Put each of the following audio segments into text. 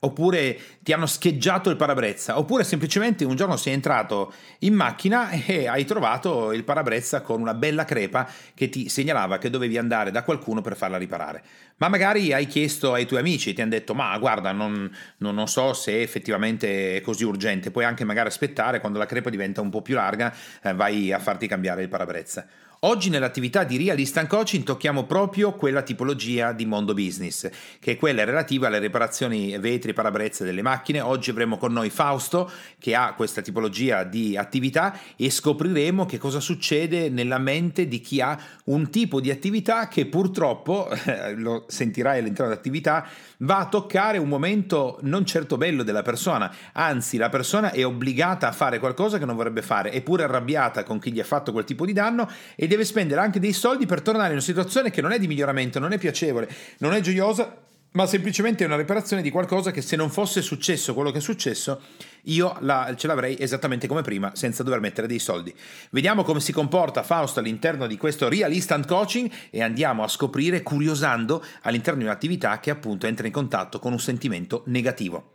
Oppure ti hanno scheggiato il parabrezza, oppure semplicemente un giorno sei entrato in macchina e hai trovato il parabrezza con una bella crepa che ti segnalava che dovevi andare da qualcuno per farla riparare. Ma magari hai chiesto ai tuoi amici, ti hanno detto ma guarda non, non, non so se effettivamente è così urgente, puoi anche magari aspettare quando la crepa diventa un po' più larga, eh, vai a farti cambiare il parabrezza. Oggi nell'attività di Real Instant Coaching tocchiamo proprio quella tipologia di mondo business, che è quella relativa alle riparazioni vetri e parabrezze delle macchine. Oggi avremo con noi Fausto che ha questa tipologia di attività e scopriremo che cosa succede nella mente di chi ha un tipo di attività che purtroppo, lo sentirai all'interno dell'attività, va a toccare un momento non certo bello della persona, anzi la persona è obbligata a fare qualcosa che non vorrebbe fare, è pure arrabbiata con chi gli ha fatto quel tipo di danno e deve spendere anche dei soldi per tornare in una situazione che non è di miglioramento, non è piacevole, non è gioiosa, ma semplicemente è una riparazione di qualcosa che se non fosse successo quello che è successo, io la, ce l'avrei esattamente come prima, senza dover mettere dei soldi. Vediamo come si comporta Fausto all'interno di questo Real Instant Coaching e andiamo a scoprire, curiosando, all'interno di un'attività che appunto entra in contatto con un sentimento negativo.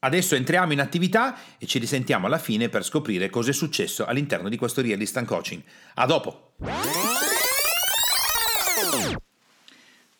Adesso entriamo in attività e ci risentiamo alla fine per scoprire cosa è successo all'interno di questo Real Instant Coaching. A dopo!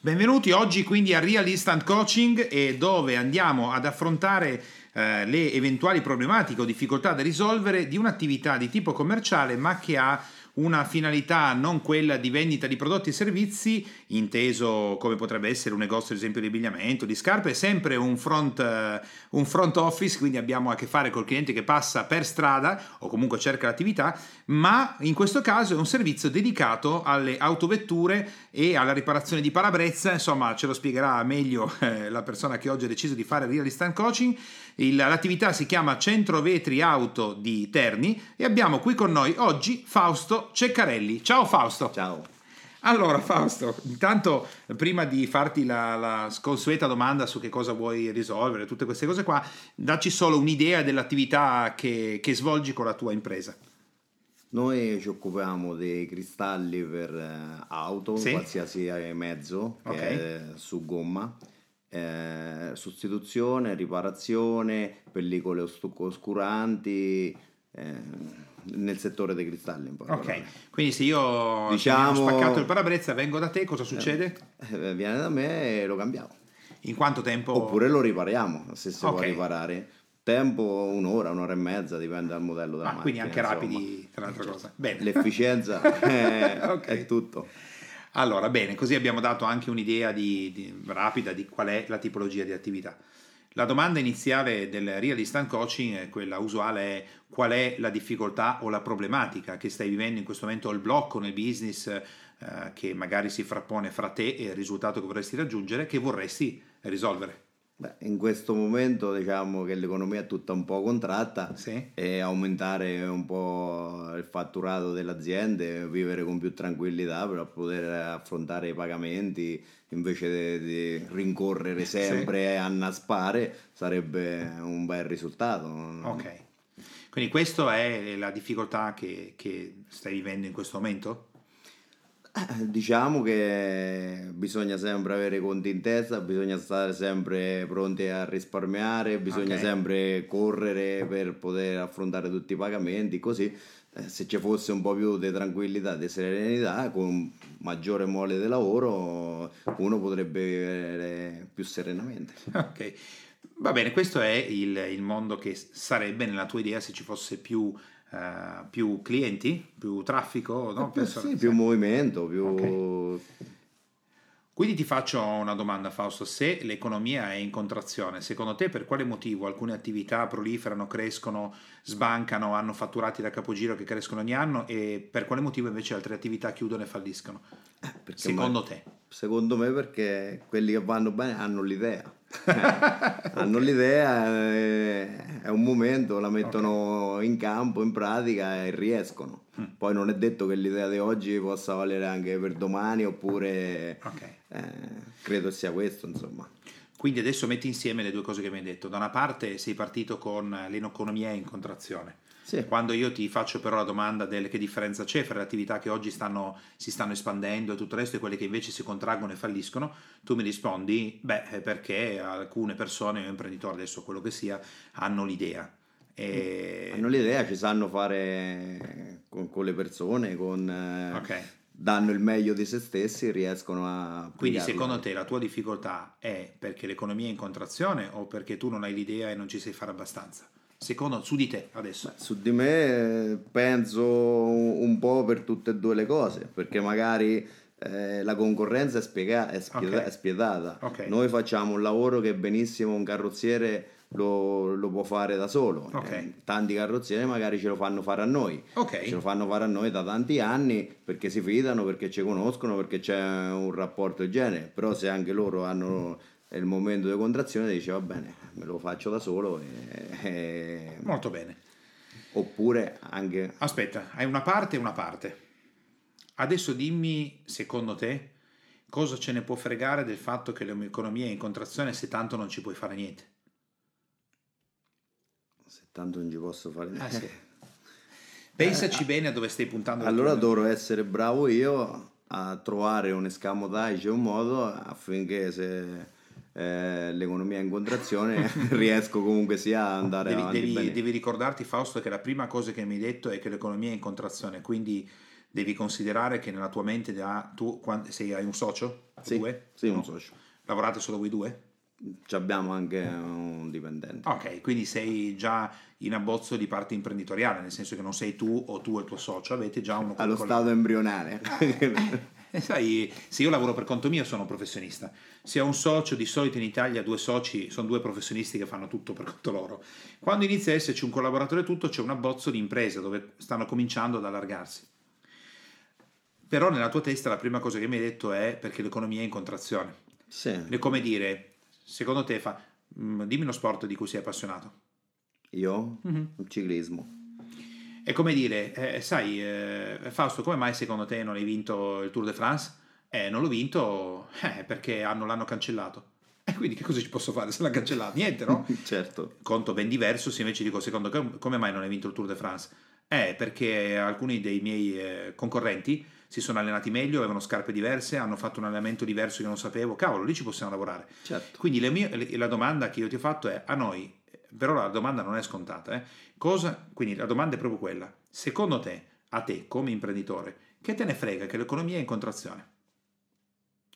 Benvenuti oggi quindi a Real Instant Coaching e dove andiamo ad affrontare eh, le eventuali problematiche o difficoltà da risolvere di un'attività di tipo commerciale ma che ha una finalità non quella di vendita di prodotti e servizi, inteso come potrebbe essere un negozio ad esempio di abbigliamento, di scarpe, è sempre un front, uh, un front office, quindi abbiamo a che fare col cliente che passa per strada o comunque cerca l'attività, ma in questo caso è un servizio dedicato alle autovetture e alla riparazione di parabrezza, insomma ce lo spiegherà meglio eh, la persona che oggi ha deciso di fare Real Instant Coaching. L'attività si chiama Centro Vetri Auto di Terni e abbiamo qui con noi oggi Fausto Ceccarelli. Ciao Fausto. Ciao. Allora Fausto, intanto prima di farti la, la, consueta domanda su che cosa vuoi risolvere, tutte queste cose qua, dacci solo un'idea dell'attività che, che svolgi con la tua impresa. Noi ci occupiamo dei cristalli per eh, auto, sì? qualsiasi eh, mezzo okay. su gomma, eh, sostituzione, riparazione, pellicole oscuranti. Eh, nel settore dei cristalli. ok, quindi se io diciamo, ho spaccato il parabrezza, vengo da te, cosa succede? Eh, viene da me e lo cambiamo. In quanto tempo? Oppure lo ripariamo, se si okay. può riparare. Tempo un'ora, un'ora e mezza, dipende dal modello della ah, macchina. Quindi anche rapidi, tra l'altra cosa. Bene. L'efficienza è, okay. è, tutto. Allora, bene, così abbiamo dato anche un'idea di, di, rapida di qual è la tipologia di attività. La domanda iniziale del Real Instant Coaching, quella usuale, è qual è la difficoltà o la problematica che stai vivendo in questo momento, il blocco nel business eh, che magari si frappone fra te e il risultato che vorresti raggiungere, che vorresti risolvere. Beh, in questo momento diciamo che l'economia è tutta un po' contratta sì. e aumentare un po' il fatturato delle aziende, vivere con più tranquillità per poter affrontare i pagamenti invece di, rincorrere sempre sì. e annaspare sarebbe un bel risultato. Ok, quindi questa è la difficoltà che, che stai vivendo in questo momento? Diciamo che bisogna sempre avere conti in testa, bisogna stare sempre pronti a risparmiare, bisogna okay. sempre correre per poter affrontare tutti i pagamenti, così eh, se ci fosse un po' più di tranquillità, di serenità, con maggiore mole di lavoro, uno potrebbe vivere più serenamente. Ok, va bene, questo è il, il mondo che sarebbe nella tua idea se ci fosse più Uh, più clienti, più traffico, no? più, sì, più movimento, più... Okay. Quindi ti faccio una domanda Fausto, se l'economia è in contrazione, secondo te per quale motivo alcune attività proliferano, crescono, sbancano, hanno fatturati da capogiro che crescono ogni anno e per quale motivo invece altre attività chiudono e falliscono? Eh, secondo te? Secondo me perché quelli che vanno bene hanno l'idea hanno l'idea, eh, è un momento, la mettono okay. in campo, in pratica e riescono. Mm. Poi non è detto che l'idea di oggi possa valere anche per domani oppure... Okay. Eh, credo sia questo, insomma. Quindi adesso metti insieme le due cose che mi hai detto. Da una parte sei partito con l'economia in contrazione. Sì. Quando io ti faccio però la domanda del che differenza c'è fra le attività che oggi stanno, si stanno espandendo e tutto il resto e quelle che invece si contraggono e falliscono, tu mi rispondi, beh, perché alcune persone o imprenditori, adesso quello che sia, hanno l'idea. E... Hanno l'idea, ci sanno fare con, con le persone, con, eh, Ok. Danno il meglio di se stessi, riescono a... Quindi secondo te la tua difficoltà è perché l'economia è in contrazione o perché tu non hai l'idea e non ci sai fare abbastanza? Secondo su di te adesso. Su di me penso un po' per tutte e due le cose, perché magari eh, la concorrenza è, spiega- è spieta- Ok. è spietata. Ok. Noi facciamo un lavoro che benissimo un carrozziere lo, lo può fare da solo. Ok. Eh, tanti carrozzieri magari ce lo fanno fare a noi. Ok. Ce lo fanno fare a noi da tanti anni perché si fidano, perché ci conoscono, perché c'è un rapporto del genere. Però se anche loro hanno il momento di contrazione, dice va bene, me lo faccio da solo. e- e- Molto bene. Oppure anche Aspetta, hai una parte e una parte. Adesso dimmi, secondo te, cosa ce ne può fregare del fatto che l'economia è in contrazione se tanto non ci puoi fare niente? Tanto non ci posso fare Ah, niente. sì. Pensaci bene a dove stai puntando. Allora dovrò essere bravo io a trovare un escamotage, un modo affinché se eh, l'economia è in contrazione riesco comunque sia ad andare Devi, avanti devi- devi ricordarti, Fausto, che la prima cosa che mi hai detto è che l'economia è in contrazione, quindi devi considerare che nella tua mente già tu sei, hai un socio? Sì, Due? sì, No? un socio. Lavorate solo voi due? Ci abbiamo anche un dipendente. Ok, quindi sei già in abbozzo di parte imprenditoriale, nel senso che non sei tu o tu e il tuo socio, avete già uno Allo stato embrionale. Eh, sai, se io lavoro per conto mio sono un professionista. Se ho un socio, di solito in Italia due soci sono due professionisti che fanno tutto per conto loro. Quando inizia a esserci un collaboratore tutto, c'è un abbozzo di impresa dove stanno cominciando ad allargarsi. Però nella tua testa la prima cosa che mi hai detto è perché l'economia è in contrazione. sì, È come dire, secondo te, fa, dimmi uno sport di cui sei appassionato. io Mhm. il ciclismo. È come dire, eh, sai, eh, Fausto, come mai secondo te non hai vinto il Tour de France? Eh, non l'ho vinto eh, perché hanno- l'hanno cancellato. E quindi che cosa ci posso fare se l'hanno cancellato? Niente, no? certo. Conto ben diverso se invece dico, secondo te, come mai non hai vinto il Tour de France? Eh, perché alcuni dei miei eh, concorrenti si sono allenati meglio, avevano scarpe diverse, hanno fatto un allenamento diverso che non sapevo. Cavolo, lì ci possiamo lavorare. Certo. Quindi mie- le- la domanda che io ti ho fatto è a noi, però la domanda non è scontata, eh, cosa, quindi la domanda è proprio quella, secondo te, a te come imprenditore, che te ne frega che l'economia è in contrazione?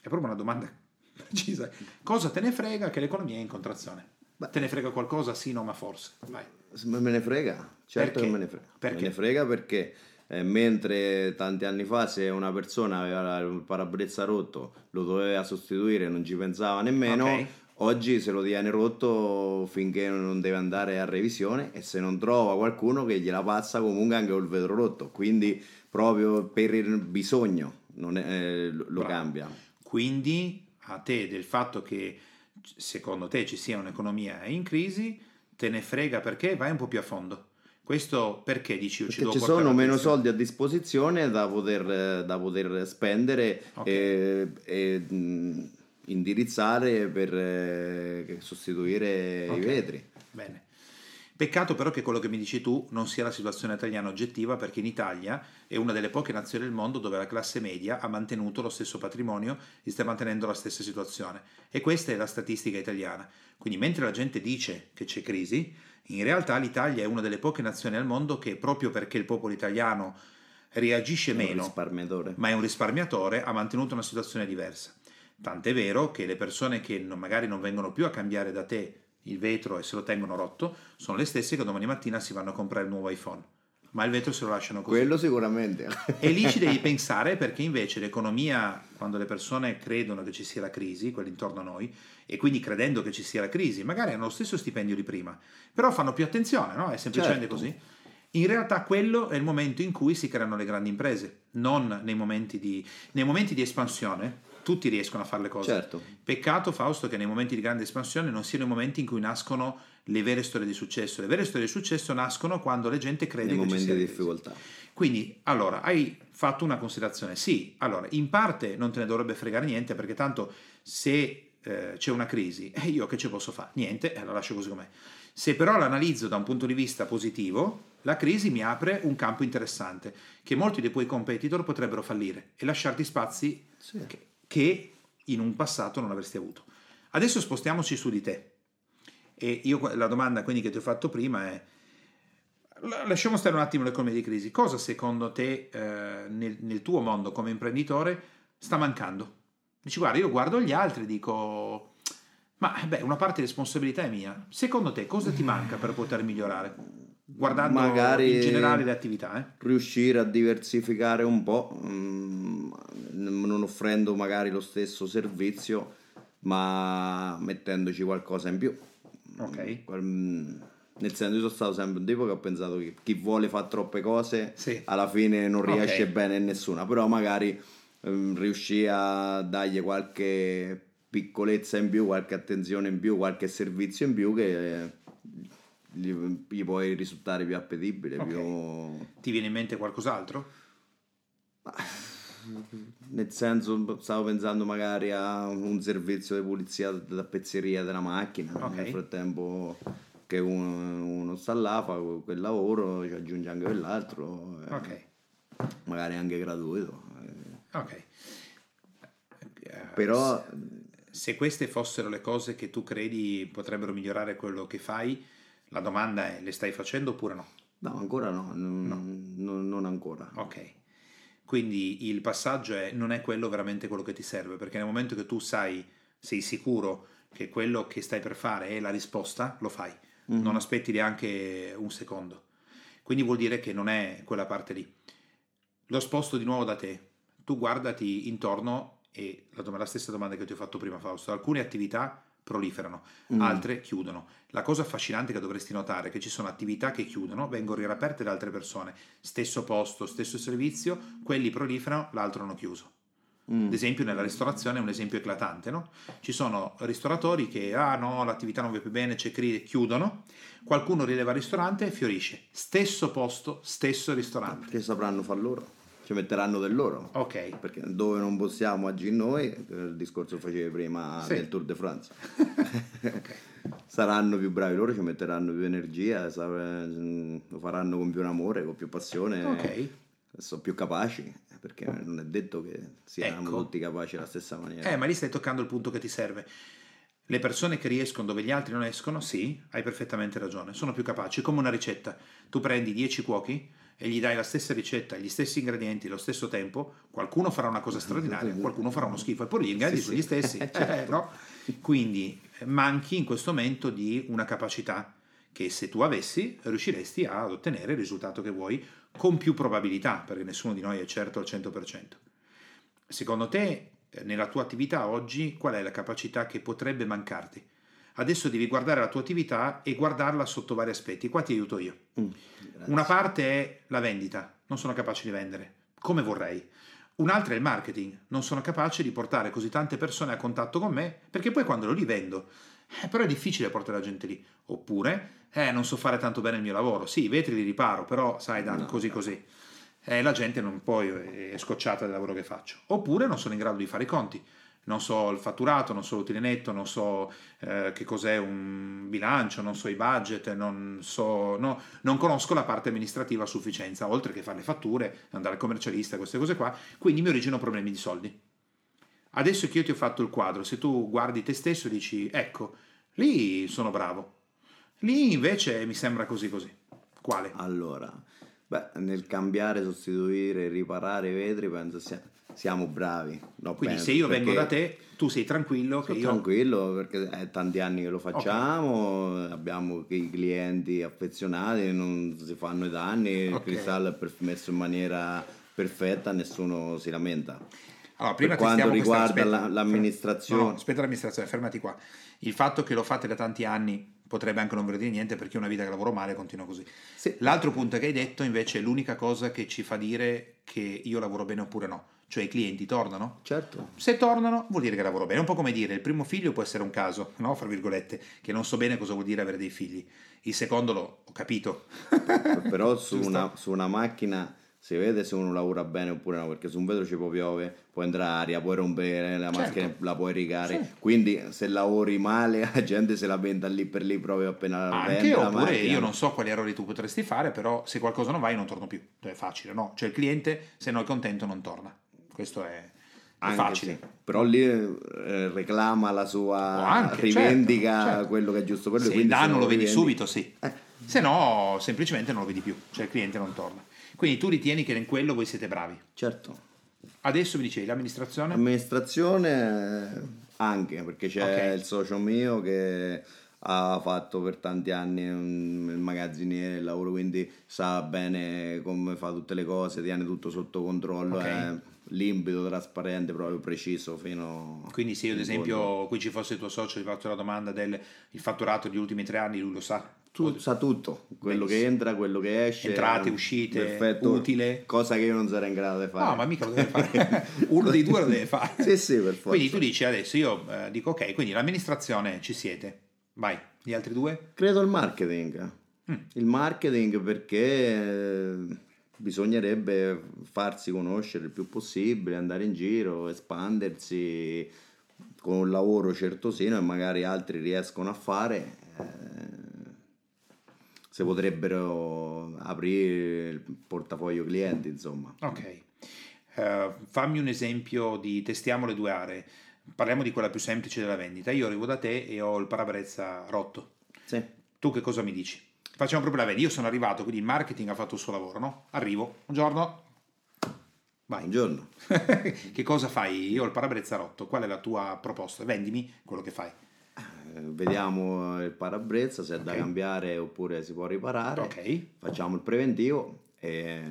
È proprio una domanda precisa. Cosa te ne frega che l'economia è in contrazione? Beh. Te ne frega qualcosa? Sì, no, ma forse. Vai. Me ne frega, certo Perché? che me ne frega. Perché? Me ne frega perché eh, mentre tanti anni fa se una persona aveva il parabrezza rotto lo doveva sostituire, non ci pensava nemmeno, Ok. oggi se lo tiene rotto finché non deve andare a revisione e se non trova qualcuno che gliela passa comunque anche col vetro rotto, quindi proprio per il bisogno non è- eh, lo lo Bravo. cambia. Quindi a te del fatto che secondo te ci sia un'economia in crisi, te ne frega perché vai un po' più a fondo. Questo perché dici io ci Perché ci sono meno soldi a disposizione da poter, da poter spendere Ok. e, e, mh, indirizzare per eh, sostituire Ok. i vetri. Bene. Peccato però che quello che mi dici tu non sia la situazione italiana oggettiva perché in Italia è una delle poche nazioni del mondo dove la classe media ha mantenuto lo stesso patrimonio e sta mantenendo la stessa situazione. E questa è la statistica italiana. Quindi mentre la gente dice che c'è crisi, in realtà l'Italia è una delle poche nazioni al mondo che proprio perché il popolo italiano reagisce meno ma è un risparmiatore, ha mantenuto una situazione diversa. Tant'è vero che le persone che non- magari non vengono più a cambiare da te il vetro e se lo tengono rotto sono le stesse che domani mattina si vanno a comprare il nuovo iPhone. Ma il vetro se lo lasciano così. Quello sicuramente. E lì ci devi pensare perché invece l'economia, quando le persone credono che ci sia la crisi, quelli intorno a noi, e quindi credendo che ci sia la crisi, magari hanno lo stesso stipendio di prima, però fanno più attenzione, no? È semplicemente Certo. così. In realtà quello è il momento in cui si creano le grandi imprese, non nei momenti di, nei momenti di espansione. tutti riescono a fare le cose. Certo. Peccato, Fausto, che nei momenti di grande espansione non siano i momenti in cui nascono le vere storie di successo. Le vere storie di successo nascono quando la gente crede Nei che momenti di difficoltà. Quindi, allora, hai fatto una considerazione. Sì, allora, in parte non te ne dovrebbe fregare niente, perché tanto se eh, c'è una crisi, eh, io che ci posso fare? Niente, eh, la lascio così com'è. Se però l'analizzo da un punto di vista positivo, la crisi mi apre un campo interessante, che molti dei tuoi competitor potrebbero fallire e lasciarti spazi Sì. che, che in un passato non avresti avuto. Adesso spostiamoci su di te. E io la domanda quindi che ti ho fatto prima è la- lasciamo stare un attimo l'economia di crisi. Cosa secondo te eh, nel, nel tuo mondo come imprenditore sta mancando? Dici, guarda, io guardo gli altri e dico, ma eh, beh, una parte di responsabilità è mia. Secondo te cosa ti manca per poter migliorare? Guardando Magari- in generale le attività, eh? riuscire a diversificare un po', mm, non offrendo magari lo stesso servizio, ma mettendoci qualcosa in più. Ok. Qual- mm, Nel senso, io sono stato sempre un tipo che ho pensato che chi vuole fare troppe cose Sì. alla fine non riesce Ok. bene in nessuna, però magari ehm, riuscì a dargli qualche piccolezza in più, qualche attenzione in più, qualche servizio in più che eh, gli, gli puoi risultare più appetibile, Ok. più... Ti viene in mente qualcos'altro? Nel senso, stavo pensando magari a un servizio di pulizia da pezzeria della macchina. Ok. Nel frattempo che uno, uno sta là, fa quel lavoro, ci aggiunge anche quell'altro, eh, Ok, magari anche gratuito. ok. Però se queste fossero le cose che tu credi potrebbero migliorare quello che fai, la domanda è le stai facendo oppure no? no, ancora no, non, non- non ancora. Ok. Quindi il passaggio è non è quello veramente quello che ti serve, perché nel momento che tu sai, sei sicuro che quello che stai per fare è la risposta, lo fai. Non aspetti neanche un secondo. Quindi vuol dire che non è quella parte lì. Lo sposto di nuovo da te. Tu guardati intorno e la, dom- la stessa domanda che ti ho fatto prima, Fausto. Alcune attività proliferano, altre chiudono. La cosa affascinante che dovresti notare è che ci sono attività che chiudono, vengono riaperte da altre persone. Stesso posto, stesso servizio, quelli proliferano, l'altro hanno chiuso. Ad esempio nella ristorazione è un esempio eclatante, no? Ci sono ristoratori che, ah no, l'attività non va più bene, c'è crisi, chiudono, qualcuno rileva il ristorante e fiorisce. Stesso posto, stesso ristorante. Che sapranno far loro, ci metteranno del loro. Ok, Perché dove non possiamo agire noi, eh, il discorso che facevi prima Sì. del Tour de France, ok. saranno più bravi loro, ci metteranno più energia, sa- mm, lo faranno con più amore, con più passione, Ok. sono più capaci, perché non è detto che siamo Ecco. tutti capaci alla stessa maniera. Eh, ma lì stai toccando il punto che ti serve. Le persone che riescono dove gli altri non escono, sì, hai perfettamente ragione, sono più capaci. Come una ricetta. Tu prendi 10 cuochi e gli dai la stessa ricetta, gli stessi ingredienti, lo stesso tempo, qualcuno farà una cosa straordinaria, qualcuno farà uno schifo, e poi gli ingredienti sono gli stessi. Eh, no? Quindi eh, manchi in questo momento di una capacità che se tu avessi riusciresti ad ottenere il risultato che vuoi con più probabilità, perché nessuno di noi è certo al 100%. Secondo te, eh, nella tua attività oggi, qual è la capacità che potrebbe mancarti? Adesso devi guardare la tua attività e guardarla sotto vari aspetti. Qua ti aiuto io. Mm. Una parte è la vendita, non sono capace di vendere come vorrei. Un'altra è il marketing, non sono capace di portare così tante persone a contatto con me perché poi quando lo li vendo, eh, però è difficile portare la gente lì. Oppure, eh, non so fare tanto bene il mio lavoro. Sì, i vetri li riparo, però sai, Dan, No, così no. così. Eh, la gente non poi è scocciata del lavoro che faccio. Oppure non sono in grado di fare i conti. Non so il fatturato, non so l'utile netto, non so eh, che cos'è un bilancio, non so i budget, non, so, no, non conosco la parte amministrativa a sufficienza, oltre che fare le fatture, andare al commercialista, queste cose qua. Quindi mi originano problemi di soldi. Adesso che io ti ho fatto il quadro, se tu guardi te stesso e dici, ecco, lì sono bravo, lì invece mi sembra così così. Quale? Allora, beh, nel cambiare, sostituire, riparare i vetri, penso sia- siamo bravi. No, Quindi penso, se io vengo da te, tu sei tranquillo che io... tranquillo perché è tanti anni che lo facciamo, abbiamo i clienti affezionati, non si fanno i danni, il Ok. cristallo è messo in maniera perfetta, nessuno si lamenta. Allora, prima per quanto testiamo questa- riguarda aspetta, la- l'amministrazione- No, aspetta l'amministrazione, fermati qua. Il fatto che lo fate da tanti anni potrebbe anche non voler dire niente perché è una vita che lavoro male e continuo così. Sì. L'altro punto che hai detto invece è l'unica cosa che ci fa dire che io lavoro bene oppure no. Cioè i clienti tornano. Certo. Se tornano vuol dire che lavoro bene, è un po' come dire il primo figlio può essere un caso, no? Fra virgolette, che non so bene cosa vuol dire avere dei figli. Il secondo lo ho capito. Però su una, su una macchina si vede se uno lavora bene oppure no, perché su un vetro ci può piove, può entrare aria, puoi rompere la Certo. macchina, la puoi rigare. Sì. Quindi se lavori male la gente se la venta lì per lì proprio appena la Anche vende la oppure macchina. io non so quali errori tu potresti fare, però se qualcosa non va io non torno più. È facile, no? Cioè il cliente se non è contento non torna. Questo è, Anche facile. sì. Però lì eh, reclama la sua, O anche, rivendica certo, certo. quello che è giusto per lui. Se il danno non lo vedi subito, sì. Eh. Se no, semplicemente non lo vedi più, cioè il cliente non torna. Quindi tu ritieni che in quello voi siete bravi. Certo. Adesso mi dicevi l'amministrazione? Amministrazione eh, anche perché c'è Ok. il socio mio che ha fatto per tanti anni il magazziniere, il lavoro, quindi sa bene come fa tutte le cose, tiene tutto sotto controllo, Ok. è limpido, trasparente, proprio preciso fino Quindi se io ad esempio fondo. qui ci fosse il tuo socio e ti faccio la domanda del il fatturato degli ultimi tre anni, lui lo sa. Tu sa tutto, quello che Benissimo. entra, quello che esce. Entrate, eh, uscite, perfetto, utile. Cosa che io non sarei in grado di fare. No, ma mica lo deve fare. Uno dei due lo deve fare. Sì, sì, per forza. Quindi tu dici adesso io eh, dico ok, quindi l'amministrazione ci siete. Vai, gli altri due? Credo il marketing. Mm. Il marketing perché eh, bisognerebbe farsi conoscere il più possibile, andare in giro, espandersi con un lavoro certosino e magari altri riescono a fare. eh, si potrebbero aprire il portafoglio clienti, insomma. Ok. Eh, fammi un esempio di testiamo le due aree. Parliamo di quella più semplice della vendita. Io arrivo da te e ho il parabrezza rotto. Sì. Tu che cosa mi dici? Facciamo proprio la vendita. Io sono arrivato, quindi il marketing ha fatto il suo lavoro, no? Arrivo, buongiorno. Vai. Buongiorno. che cosa fai? Io ho il parabrezza rotto. Qual è la tua proposta? Vendimi quello che fai. Eh, Vediamo il parabrezza se è da cambiare oppure si può riparare. Ok. facciamo il preventivo e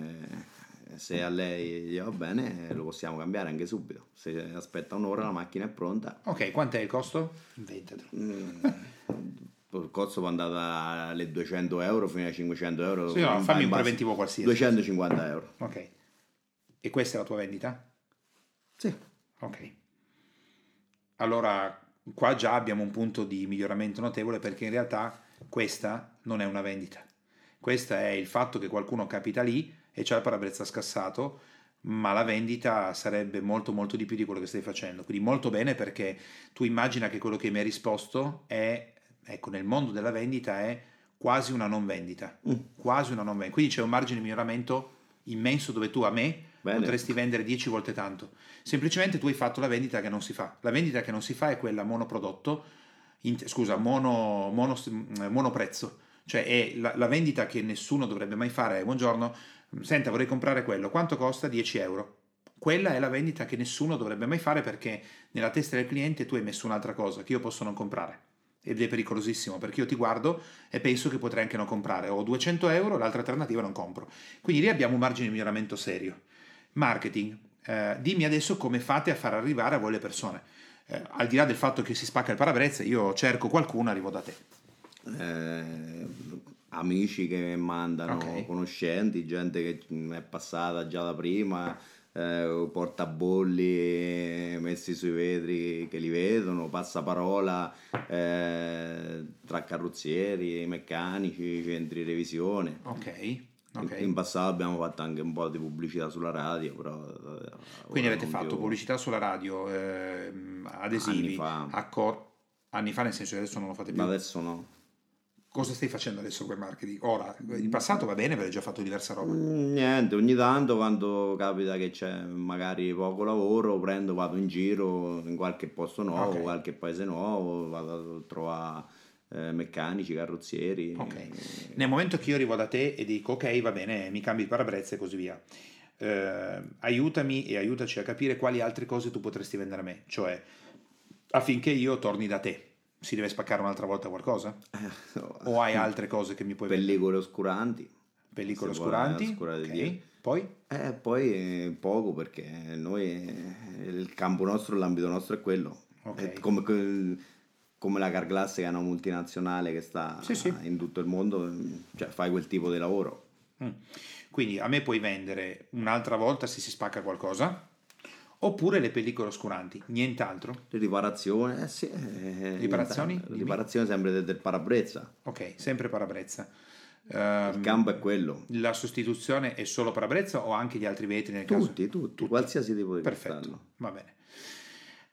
se a lei gli va bene lo possiamo cambiare anche subito. Se aspetta un'ora la macchina è pronta. Ok, quant'è il costo? Inventatelo. Mm, Il costo può andare dalle 200 euro fino ai 500 euro. Sì, no, fammi un preventivo qualsiasi. 250 euro. Ok. E questa è la tua vendita? Sì. Ok. Allora, qua già abbiamo un punto di miglioramento notevole perché in realtà questa non è una vendita. Questa è il fatto che qualcuno capita lì e c'ha il parabrezza scassato, ma la vendita sarebbe molto molto di più di quello che stai facendo. Quindi molto bene perché tu immagina che quello che mi hai risposto è, ecco, nel mondo della vendita è quasi una non vendita. Mm. Quasi una non vendita. Quindi c'è un margine di miglioramento immenso dove tu a me Bene. potresti vendere 10 volte tanto. Semplicemente tu hai fatto la vendita che non si fa. La vendita che non si fa è quella monoprodotto, in- scusa, mono, mono, eh, monoprezzo. Cioè è la, la vendita che nessuno dovrebbe mai fare. Buongiorno, senta vorrei comprare quello, quanto costa? 10 euro. Quella è la vendita che nessuno dovrebbe mai fare perché nella testa del cliente tu hai messo un'altra cosa che io posso non comprare. Ed è pericolosissimo perché io ti guardo e penso che potrei anche non comprare. Ho 200 euro, l'altra alternativa non compro. Quindi lì abbiamo un margine di miglioramento serio. Marketing. Eh, dimmi adesso come fate a far arrivare a voi le persone. Eh, al di là del fatto che si spacca il parabrezza, io cerco qualcuno, arrivo da te. Eh, amici che mandano, Ok. conoscenti, gente che è passata già da prima, eh, portabolli messi sui vetri che li vedono, passaparola eh, tra carrozzieri, meccanici, centri revisione. Ok. In, ok. in passato abbiamo fatto anche un po' di pubblicità sulla radio, però... eh, Quindi avete fatto più. pubblicità sulla radio, ehm, adesivi, Anni fa. accor- anni fa nel senso che adesso non lo fate più. Ma adesso no. Cosa stai facendo adesso con il marketing? Ora, in passato va bene, avete già fatto diversa roba. Mm, Niente, ogni tanto quando capita che c'è magari poco lavoro, prendo, vado in giro in qualche posto nuovo, Ok. qualche paese nuovo, vado a trovare eh, meccanici, carrozzieri. Ok. Nel momento che io arrivo da te e dico ok, va bene, mi cambi il parabrezza e così via, eh, aiutami e aiutaci a capire quali altre cose tu potresti vendere a me, cioè affinché io torni da te. Si deve spaccare un'altra volta qualcosa? O hai altre cose che mi puoi? Pellicole oscuranti. Pellicole oscuranti? oscurare di ok. Dio. Poi? Eh, poi eh, poco perché noi eh, il campo nostro, l'ambito nostro è quello. Ok. È come, come la Carglass che è una multinazionale che sta Sì, sì. in tutto il mondo, cioè fai quel tipo di lavoro. Mm. Quindi a me puoi vendere un'altra volta se si spacca qualcosa, oppure le pellicole oscuranti, nient'altro. Le riparazioni, eh sì. eh, Riparazioni? Dimmi. Riparazioni sempre del, del parabrezza. Ok, sempre parabrezza. Il Ehm, campo è quello. la sostituzione è solo parabrezza o anche gli altri vetri nel caso? Tutti, tutti, qualsiasi tipo di Perfetto, cristallo. va bene.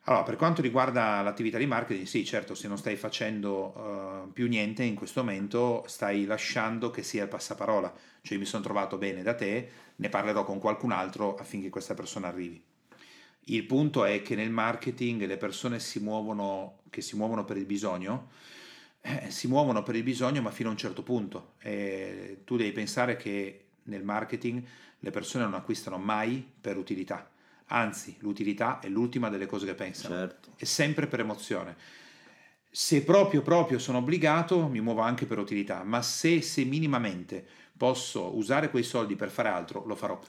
Allora, per quanto riguarda l'attività di marketing, sì, certo, se non stai facendo eh, più niente in questo momento, stai lasciando che sia il passaparola. Cioè, mi sono trovato bene da te, ne parlerò con qualcun altro affinché questa persona arrivi. Il punto è che nel marketing le persone si muovono, che si muovono per il bisogno, eh, si muovono per il bisogno ma fino a un certo punto. E tu devi pensare che nel marketing le persone non acquistano mai per utilità, anzi l'utilità è l'ultima delle cose che pensano, Certo. è sempre per emozione. Se proprio proprio sono obbligato mi muovo anche per utilità, ma se, se minimamente posso usare quei soldi per fare altro lo farò.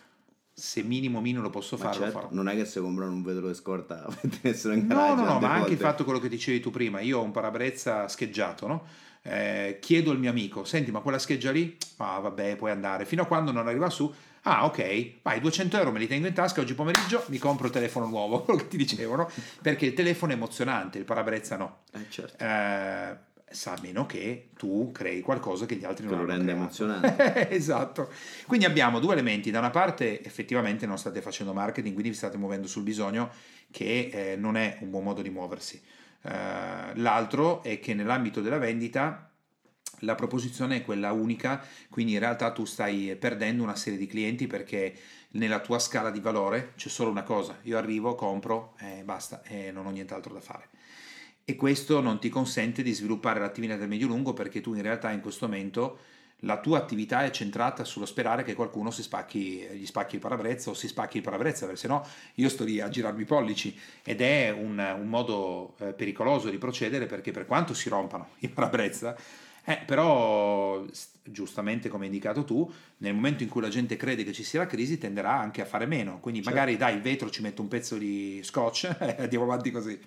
Se minimo minimo lo posso Ma fare lo certo, farò. non è che se comprano un vetro di scorta per tenerselo in No, garage no, no, tante ma anche il volte. fatto quello che dicevi tu prima, io ho un parabrezza scheggiato, no? Eh, chiedo al mio amico, senti, ma quella scheggia lì? Ah, vabbè, puoi andare. Fino a quando non arriva su, ah, ok, vai, 200 euro me li tengo in tasca, oggi pomeriggio mi compro il telefono nuovo, quello che ti dicevo, no? Perché il telefono è emozionante, il parabrezza no. Eh, certo. Eh, sa meno che tu crei qualcosa che gli altri Che non lo hanno rende creato. emozionante. esatto. Quindi abbiamo due elementi. Da una parte, effettivamente non state facendo marketing, quindi vi state muovendo sul bisogno, che eh, non è un buon modo di muoversi. Eh, l'altro è che nell'ambito della vendita la proposizione è quella unica, quindi in realtà tu stai perdendo una serie di clienti perché nella tua scala di valore c'è solo una cosa, io arrivo, compro e basta e non ho nient'altro da fare. E questo non ti consente di sviluppare l'attività del medio-lungo perché tu in realtà in questo momento la tua attività è centrata sullo sperare che qualcuno si spacchi, gli spacchi il parabrezza o si spacchi il parabrezza, perché sennò io sto lì a girarmi i pollici ed è un, un modo eh, pericoloso di procedere perché per quanto si rompano i parabrezza, eh, però giustamente come hai indicato tu, nel momento in cui la gente crede che ci sia la crisi tenderà anche a fare meno, quindi Certo. magari dai il vetro ci metto un pezzo di scotch e andiamo avanti così.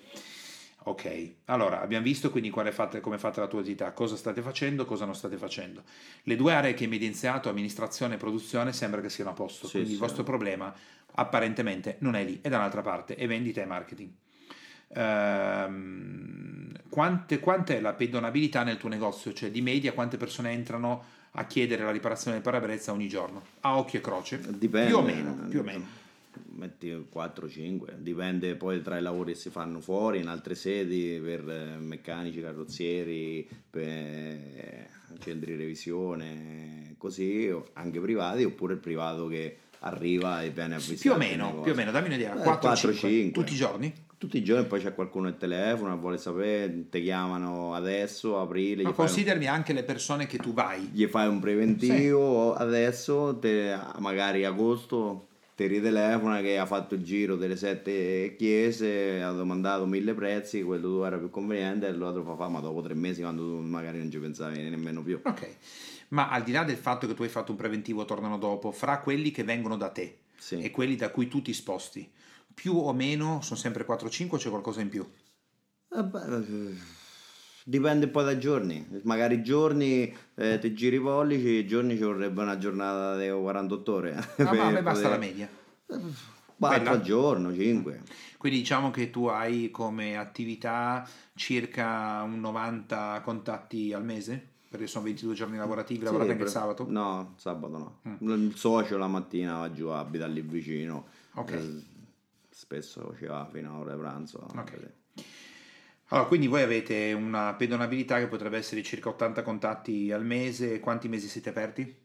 Ok, allora abbiamo visto quindi fatta, come è fatta la tua attività, cosa state facendo, cosa non state facendo. Le due aree che mi hai evidenziato, amministrazione e produzione, sembra che siano a posto, Sì, quindi sì. il vostro problema apparentemente non è lì, è da un'altra parte, è vendita e marketing. Ehm, quante, quanta è la pedonabilità nel tuo negozio? Cioè di media quante persone entrano a chiedere la riparazione del parabrezza ogni giorno? A occhio e croce? Dipende. Più o meno, più o meno. Metti 4-5, dipende poi tra i lavori che si fanno fuori, in altre sedi, per eh, meccanici, carrozzieri, per centri di revisione, così, anche privati, oppure il privato che arriva e viene a visitare Più o meno, più o meno, dammi un'idea, Eh, 4 4-5. 5 tutti i giorni? Tutti i giorni poi c'è qualcuno al telefono, vuole sapere, ti chiamano adesso, aprile, Ma fai, un, considermi anche le persone che tu vai. gli fai un preventivo adesso, te- magari agosto ti ritelefona che ha fatto il giro delle sette chiese, ha domandato mille prezzi, quello tuo era più conveniente e l'altro fa fa, ma dopo tre mesi quando tu magari non ci pensavi nemmeno più. Ok, ma al di là del fatto che tu hai fatto un preventivo, tornano dopo, fra quelli che vengono da te Sì. e quelli da cui tu ti sposti, più o meno sono sempre 4-5 o c'è qualcosa in più? Eh beh, eh, Dipende poi dai giorni, magari giorni eh, ti giri i pollici, giorni ci vorrebbe una giornata di 48 ore. Ah, ma a me basta la media. 4 Bella. al giorno, 5. Quindi diciamo che tu hai come attività circa un 90 contatti al mese? Perché sono 22 giorni lavorativi, lavorate anche il sabato? Mm. No, sabato no. Il socio la mattina va giù, abita lì vicino. Ok. Eh, spesso ci va fino a ora di pranzo. Ok. Allora, quindi voi avete una pedonabilità che potrebbe essere circa 80 contatti al mese. Quanti mesi siete aperti?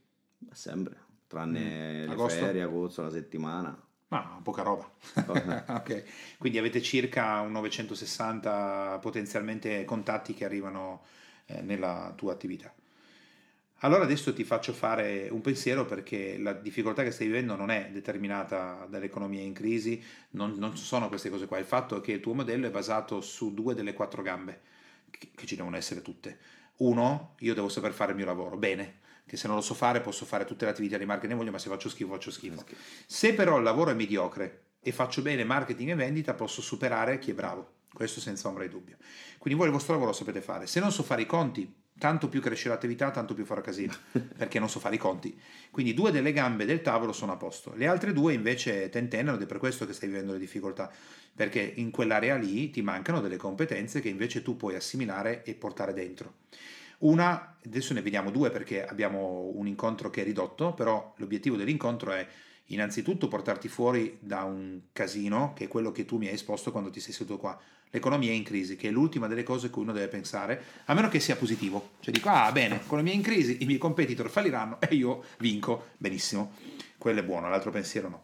Sempre, tranne le Mm. Agosto? ferie, agosto, la settimana. Ah, poca roba. Ok, quindi avete circa un 960 potenzialmente contatti che arrivano eh, nella tua attività. Allora adesso ti faccio fare un pensiero perché la difficoltà che stai vivendo non è determinata dall'economia in crisi, non, non sono queste cose qua, il fatto è che il tuo modello è basato su due delle quattro gambe, che, che ci devono essere tutte. Uno, io devo saper fare il mio lavoro, bene, che se non lo so fare posso fare tutte le attività di marketing che voglio, ma se faccio schifo faccio schifo. Se però il lavoro è mediocre e faccio bene marketing e vendita, posso superare chi è bravo. Questo senza ombra di dubbio. Quindi voi il vostro lavoro lo sapete fare. Se non so fare i conti, tanto più cresce l'attività, tanto più farà casino, perché non so fare i conti. Quindi due delle gambe del tavolo sono a posto, le altre due invece tentennano ed è per questo che stai vivendo le difficoltà, perché in quell'area lì ti mancano delle competenze che invece tu puoi assimilare e portare dentro. Una, adesso ne vediamo due perché abbiamo un incontro che è ridotto, però l'obiettivo dell'incontro è innanzitutto portarti fuori da un casino, che è quello che tu mi hai esposto quando ti sei seduto qua. L'economia è in crisi, che è l'ultima delle cose cui uno deve pensare, a meno che sia positivo. Cioè dico, ah bene, economia in crisi, i miei competitor falliranno e io vinco. Benissimo, quello è buono, l'altro pensiero no.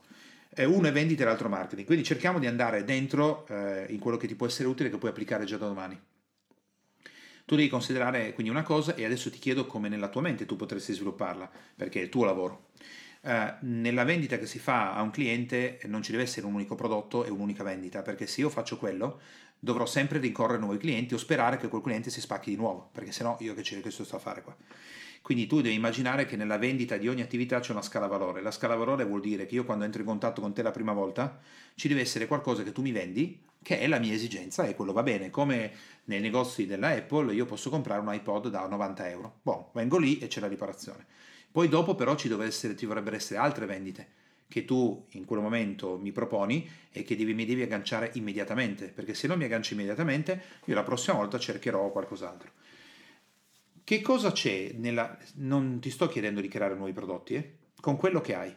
Uno è vendita e l'altro marketing, quindi cerchiamo di andare dentro eh, in quello che ti può essere utile, che puoi applicare già da domani. Tu devi considerare quindi una cosa e adesso ti chiedo come nella tua mente tu potresti svilupparla, perché è il tuo lavoro. Uh, nella vendita che si fa a un cliente non ci deve essere un unico prodotto e un'unica vendita, perché se io faccio quello dovrò sempre rincorrere nuovi clienti o sperare che quel cliente si spacchi di nuovo, perché sennò io che questo sto a fare qua. Quindi tu devi immaginare che nella vendita di ogni attività c'è una scala valore. La scala valore vuol dire che io quando entro in contatto con te la prima volta ci deve essere qualcosa che tu mi vendi che è la mia esigenza e quello va bene. Come nei negozi della Apple io posso comprare un iPod da 90 euro. Boh, vengo lì e c'è la riparazione. Poi dopo però ci, essere, ci dovrebbero essere altre vendite che tu in quel momento mi proponi e che devi, mi devi agganciare immediatamente, perché se non mi agganci immediatamente io la prossima volta cercherò qualcos'altro. Che cosa c'è nella... non ti sto chiedendo di creare nuovi prodotti, eh? con quello che hai.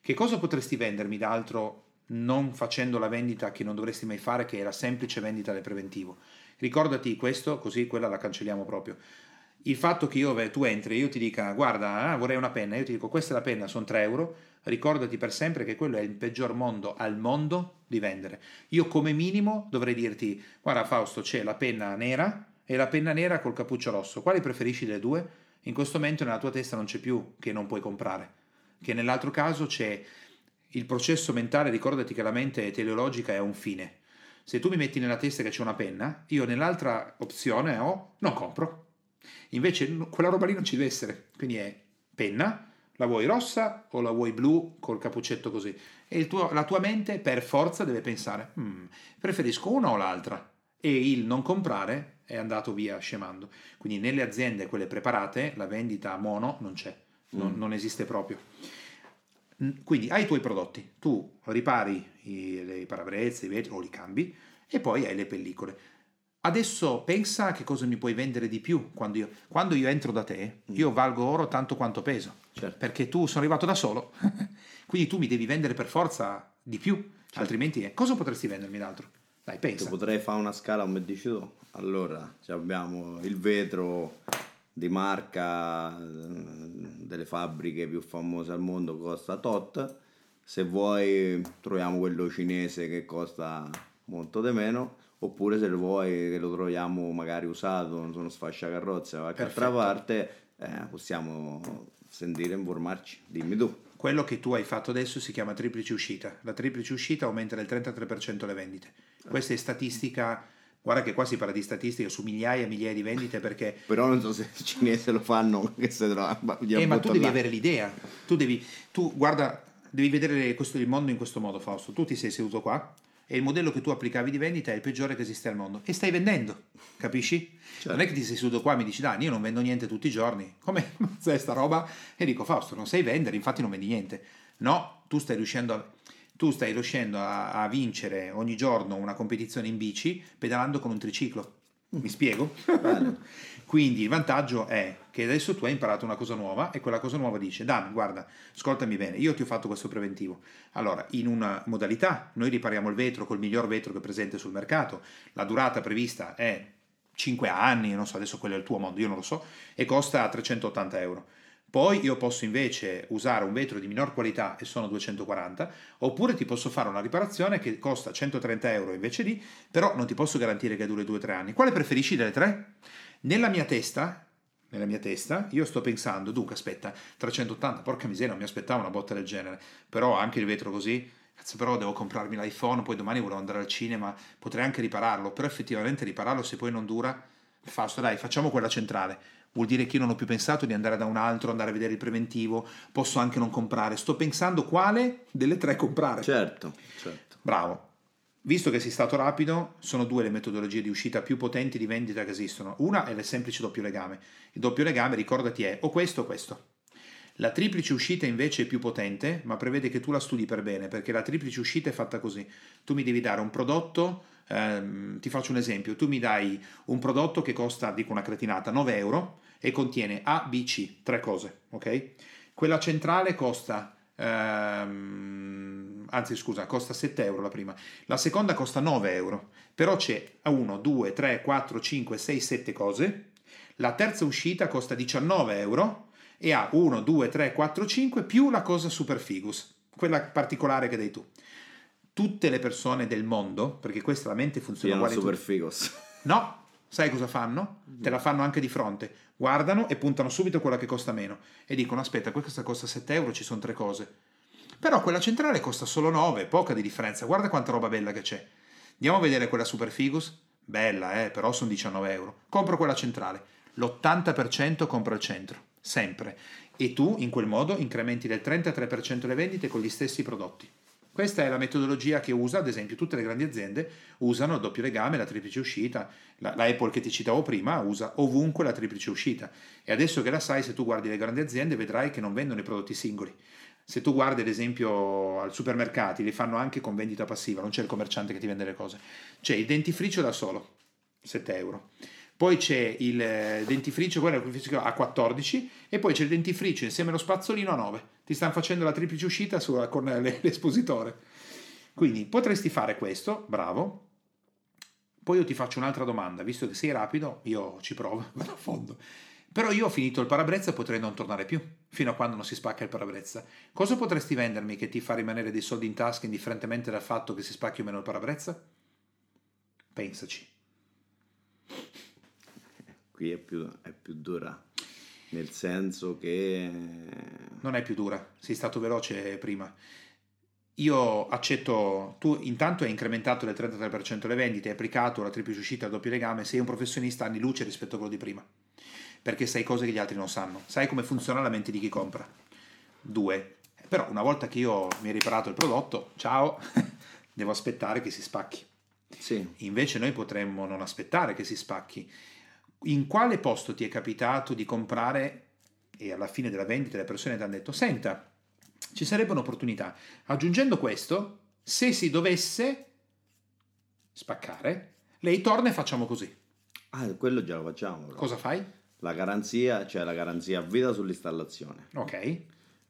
Che cosa potresti vendermi d'altro non facendo la vendita che non dovresti mai fare, che è la semplice vendita del preventivo? Ricordati questo, così quella la cancelliamo proprio il fatto che io, tu entri e io ti dica guarda ah, vorrei una penna, io ti dico questa è la penna, sono 3 euro, ricordati per sempre che quello è il peggior mondo al mondo di vendere. Io come minimo dovrei dirti guarda Fausto c'è la penna nera e la penna nera col cappuccio rosso, quali preferisci delle due? In questo momento nella tua testa non c'è più che non puoi comprare, che nell'altro caso c'è il processo mentale, ricordati che la mente teleologica è un fine. Se tu mi metti nella testa che c'è una penna, io nell'altra opzione ho non compro Invece quella roba lì non ci deve essere, quindi è penna, la vuoi rossa o la vuoi blu col cappuccetto così? E tuo, la tua mente per forza deve pensare, mm, preferisco una o l'altra. E il non comprare è andato via scemando. Quindi nelle aziende, quelle preparate, la vendita a mono non c'è, non, mm. non esiste proprio. Quindi hai i tuoi prodotti, tu ripari i, le parabrezze, i vetri o li cambi e poi hai le pellicole Adesso pensa a che cosa mi puoi vendere di più quando io, quando io entro da te, mm. io valgo oro tanto quanto peso, certo. perché tu sono arrivato da solo, quindi tu mi devi vendere per forza di più, certo. altrimenti eh, cosa potresti vendermi d'altro? Dai, pensa. Potrei fare una scala come dici tu. Allora, abbiamo il vetro di marca delle fabbriche più famose al mondo costa tot. Se vuoi troviamo quello cinese che costa molto di meno oppure se lo vuoi che lo troviamo magari usato, non sono sfasciacarrozze o qualche altra parte, eh, possiamo sentire e informarci. Dimmi tu. Quello che tu hai fatto adesso si chiama triplice uscita. La triplice uscita aumenta del 33% le vendite. Questa è statistica Guarda che qua si parla di statistica su migliaia e migliaia di vendite perché... Però non so se i cinesi lo fanno, che se trova, eh, ma tu devi là. avere l'idea. Tu devi, tu guarda, devi vedere questo, il mondo in questo modo, Fausto. Tu ti sei seduto qua, e il modello che tu applicavi di vendita è il peggiore che esiste al mondo e stai vendendo, capisci? Certo. Non è che ti sei seduto qua e mi dici dai io non vendo niente tutti i giorni, come sai sta roba? E dico Fausto non sai vendere, infatti non vendi niente. No, tu stai riuscendo a, tu stai riuscendo a, a vincere ogni giorno una competizione in bici pedalando con un triciclo. Mi spiego? Quindi il vantaggio è che adesso tu hai imparato una cosa nuova e quella cosa nuova dice, Dan, guarda, ascoltami bene, io ti ho fatto questo preventivo. Allora, in una modalità, noi ripariamo il vetro col miglior vetro che è presente sul mercato, la durata prevista è 5 anni, non so, adesso quello è il tuo mondo, io non lo so, e costa 380 euro. Poi io posso invece usare un vetro di minor qualità e sono 240, oppure ti posso fare una riparazione che costa 130 euro invece di, però non ti posso garantire che duri 2-3 anni. Quale preferisci delle tre? Nella mia testa, nella mia testa, io sto pensando, dunque aspetta, 380, porca miseria, non mi aspettavo una botta del genere, però anche il vetro così, cazzo però devo comprarmi l'iPhone, poi domani volevo andare al cinema, potrei anche ripararlo, però effettivamente ripararlo se poi non dura, Fausto dai, facciamo quella centrale vuol dire che io non ho più pensato di andare da un altro, andare a vedere il preventivo, posso anche non comprare, sto pensando quale delle tre comprare. Certo, certo. Bravo. Visto che sei stato rapido, sono due le metodologie di uscita più potenti di vendita che esistono. Una è il semplice doppio legame. Il doppio legame, ricordati, è o questo o questo. La triplice uscita invece è più potente, ma prevede che tu la studi per bene, perché la triplice uscita è fatta così. Tu mi devi dare un prodotto, ehm, ti faccio un esempio, tu mi dai un prodotto che costa, dico una cretinata, 9 euro e contiene A, B, C, tre cose, ok? Quella centrale costa ehm, anzi scusa, costa 7 euro la prima, la seconda costa 9 euro, però c'è 1, 2, 3, 4, 5, 6, 7 cose, la terza uscita costa 19 euro e ha 1, 2, 3, 4, 5 più la cosa super figus, quella particolare che dai tu. Tutte le persone del mondo, perché questa la mente funziona uguale super tu- figus. No, sai cosa fanno? Te la fanno anche di fronte. Guardano e puntano subito quella che costa meno e dicono: Aspetta, questa costa 7 euro, ci sono tre cose. Però quella centrale costa solo 9, poca di differenza. Guarda quanta roba bella che c'è. Andiamo a vedere quella Super Figus. Bella, eh, però sono 19 euro. Compro quella centrale. L'80% compro il centro, sempre. E tu in quel modo incrementi del 33% le vendite con gli stessi prodotti. Questa è la metodologia che usa, ad esempio, tutte le grandi aziende usano il doppio legame, la triplice uscita. La, la Apple che ti citavo prima usa ovunque la triplice uscita. E adesso che la sai, se tu guardi le grandi aziende, vedrai che non vendono i prodotti singoli. Se tu guardi ad esempio al supermercati, li fanno anche con vendita passiva, non c'è il commerciante che ti vende le cose. C'è il dentifricio da solo, 7 euro. Poi c'è il eh, dentifricio, quello a 14 e poi c'è il dentifricio insieme allo spazzolino a 9. Ti stanno facendo la triplice uscita su, con le- l'espositore. Quindi potresti fare questo, bravo. Poi io ti faccio un'altra domanda, visto che sei rapido, io ci provo, vado a fondo. Però io ho finito il parabrezza e potrei non tornare più, fino a quando non si spacca il parabrezza. Cosa potresti vendermi che ti fa rimanere dei soldi in tasca indifferentemente dal fatto che si spacchi o meno il parabrezza? Pensaci. Qui è più, è più dura, nel senso che... Non è più dura, sei stato veloce prima. Io accetto, tu intanto hai incrementato del 33% le vendite, hai applicato la triplice uscita al doppio legame, sei un professionista anni luce rispetto a quello di prima, perché sai cose che gli altri non sanno, sai come funziona la mente di chi compra. Due, però una volta che io mi ho riparato il prodotto, ciao, devo aspettare che si spacchi. Sì, Invece noi potremmo non aspettare che si spacchi. In quale posto ti è capitato di comprare e alla fine della vendita le persone ti hanno detto, senta, ci sarebbe un'opportunità. Aggiungendo questo, se si dovesse spaccare, lei torna e facciamo così. ah, quello già lo facciamo. però. Cosa fai? La garanzia, cioè la garanzia a vita sull'installazione. Ok.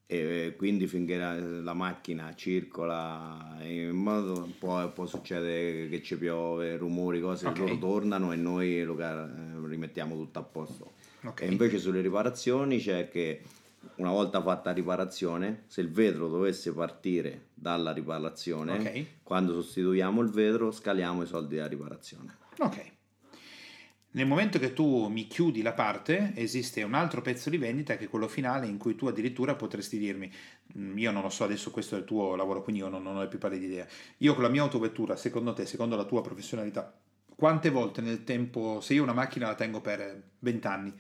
E quindi finché la, la macchina circola in modo poi, poi succede che ci piove, rumori, cose, Ok. loro tornano e noi lo eh, rimettiamo tutto a posto. Ok. E invece sulle riparazioni c'è che una volta fatta la riparazione, se il vetro dovesse partire dalla riparazione, Ok. quando sostituiamo il vetro scaliamo i soldi della riparazione. Ok. Nel momento che tu mi chiudi la parte, esiste un altro pezzo di vendita che è quello finale in cui tu addirittura potresti dirmi, "Mm, io non lo so adesso questo è il tuo lavoro, quindi io non, non ho più pari di idea. Io con la mia autovettura, secondo te, secondo la tua professionalità, quante volte nel tempo, se io una macchina la tengo per 20 anni,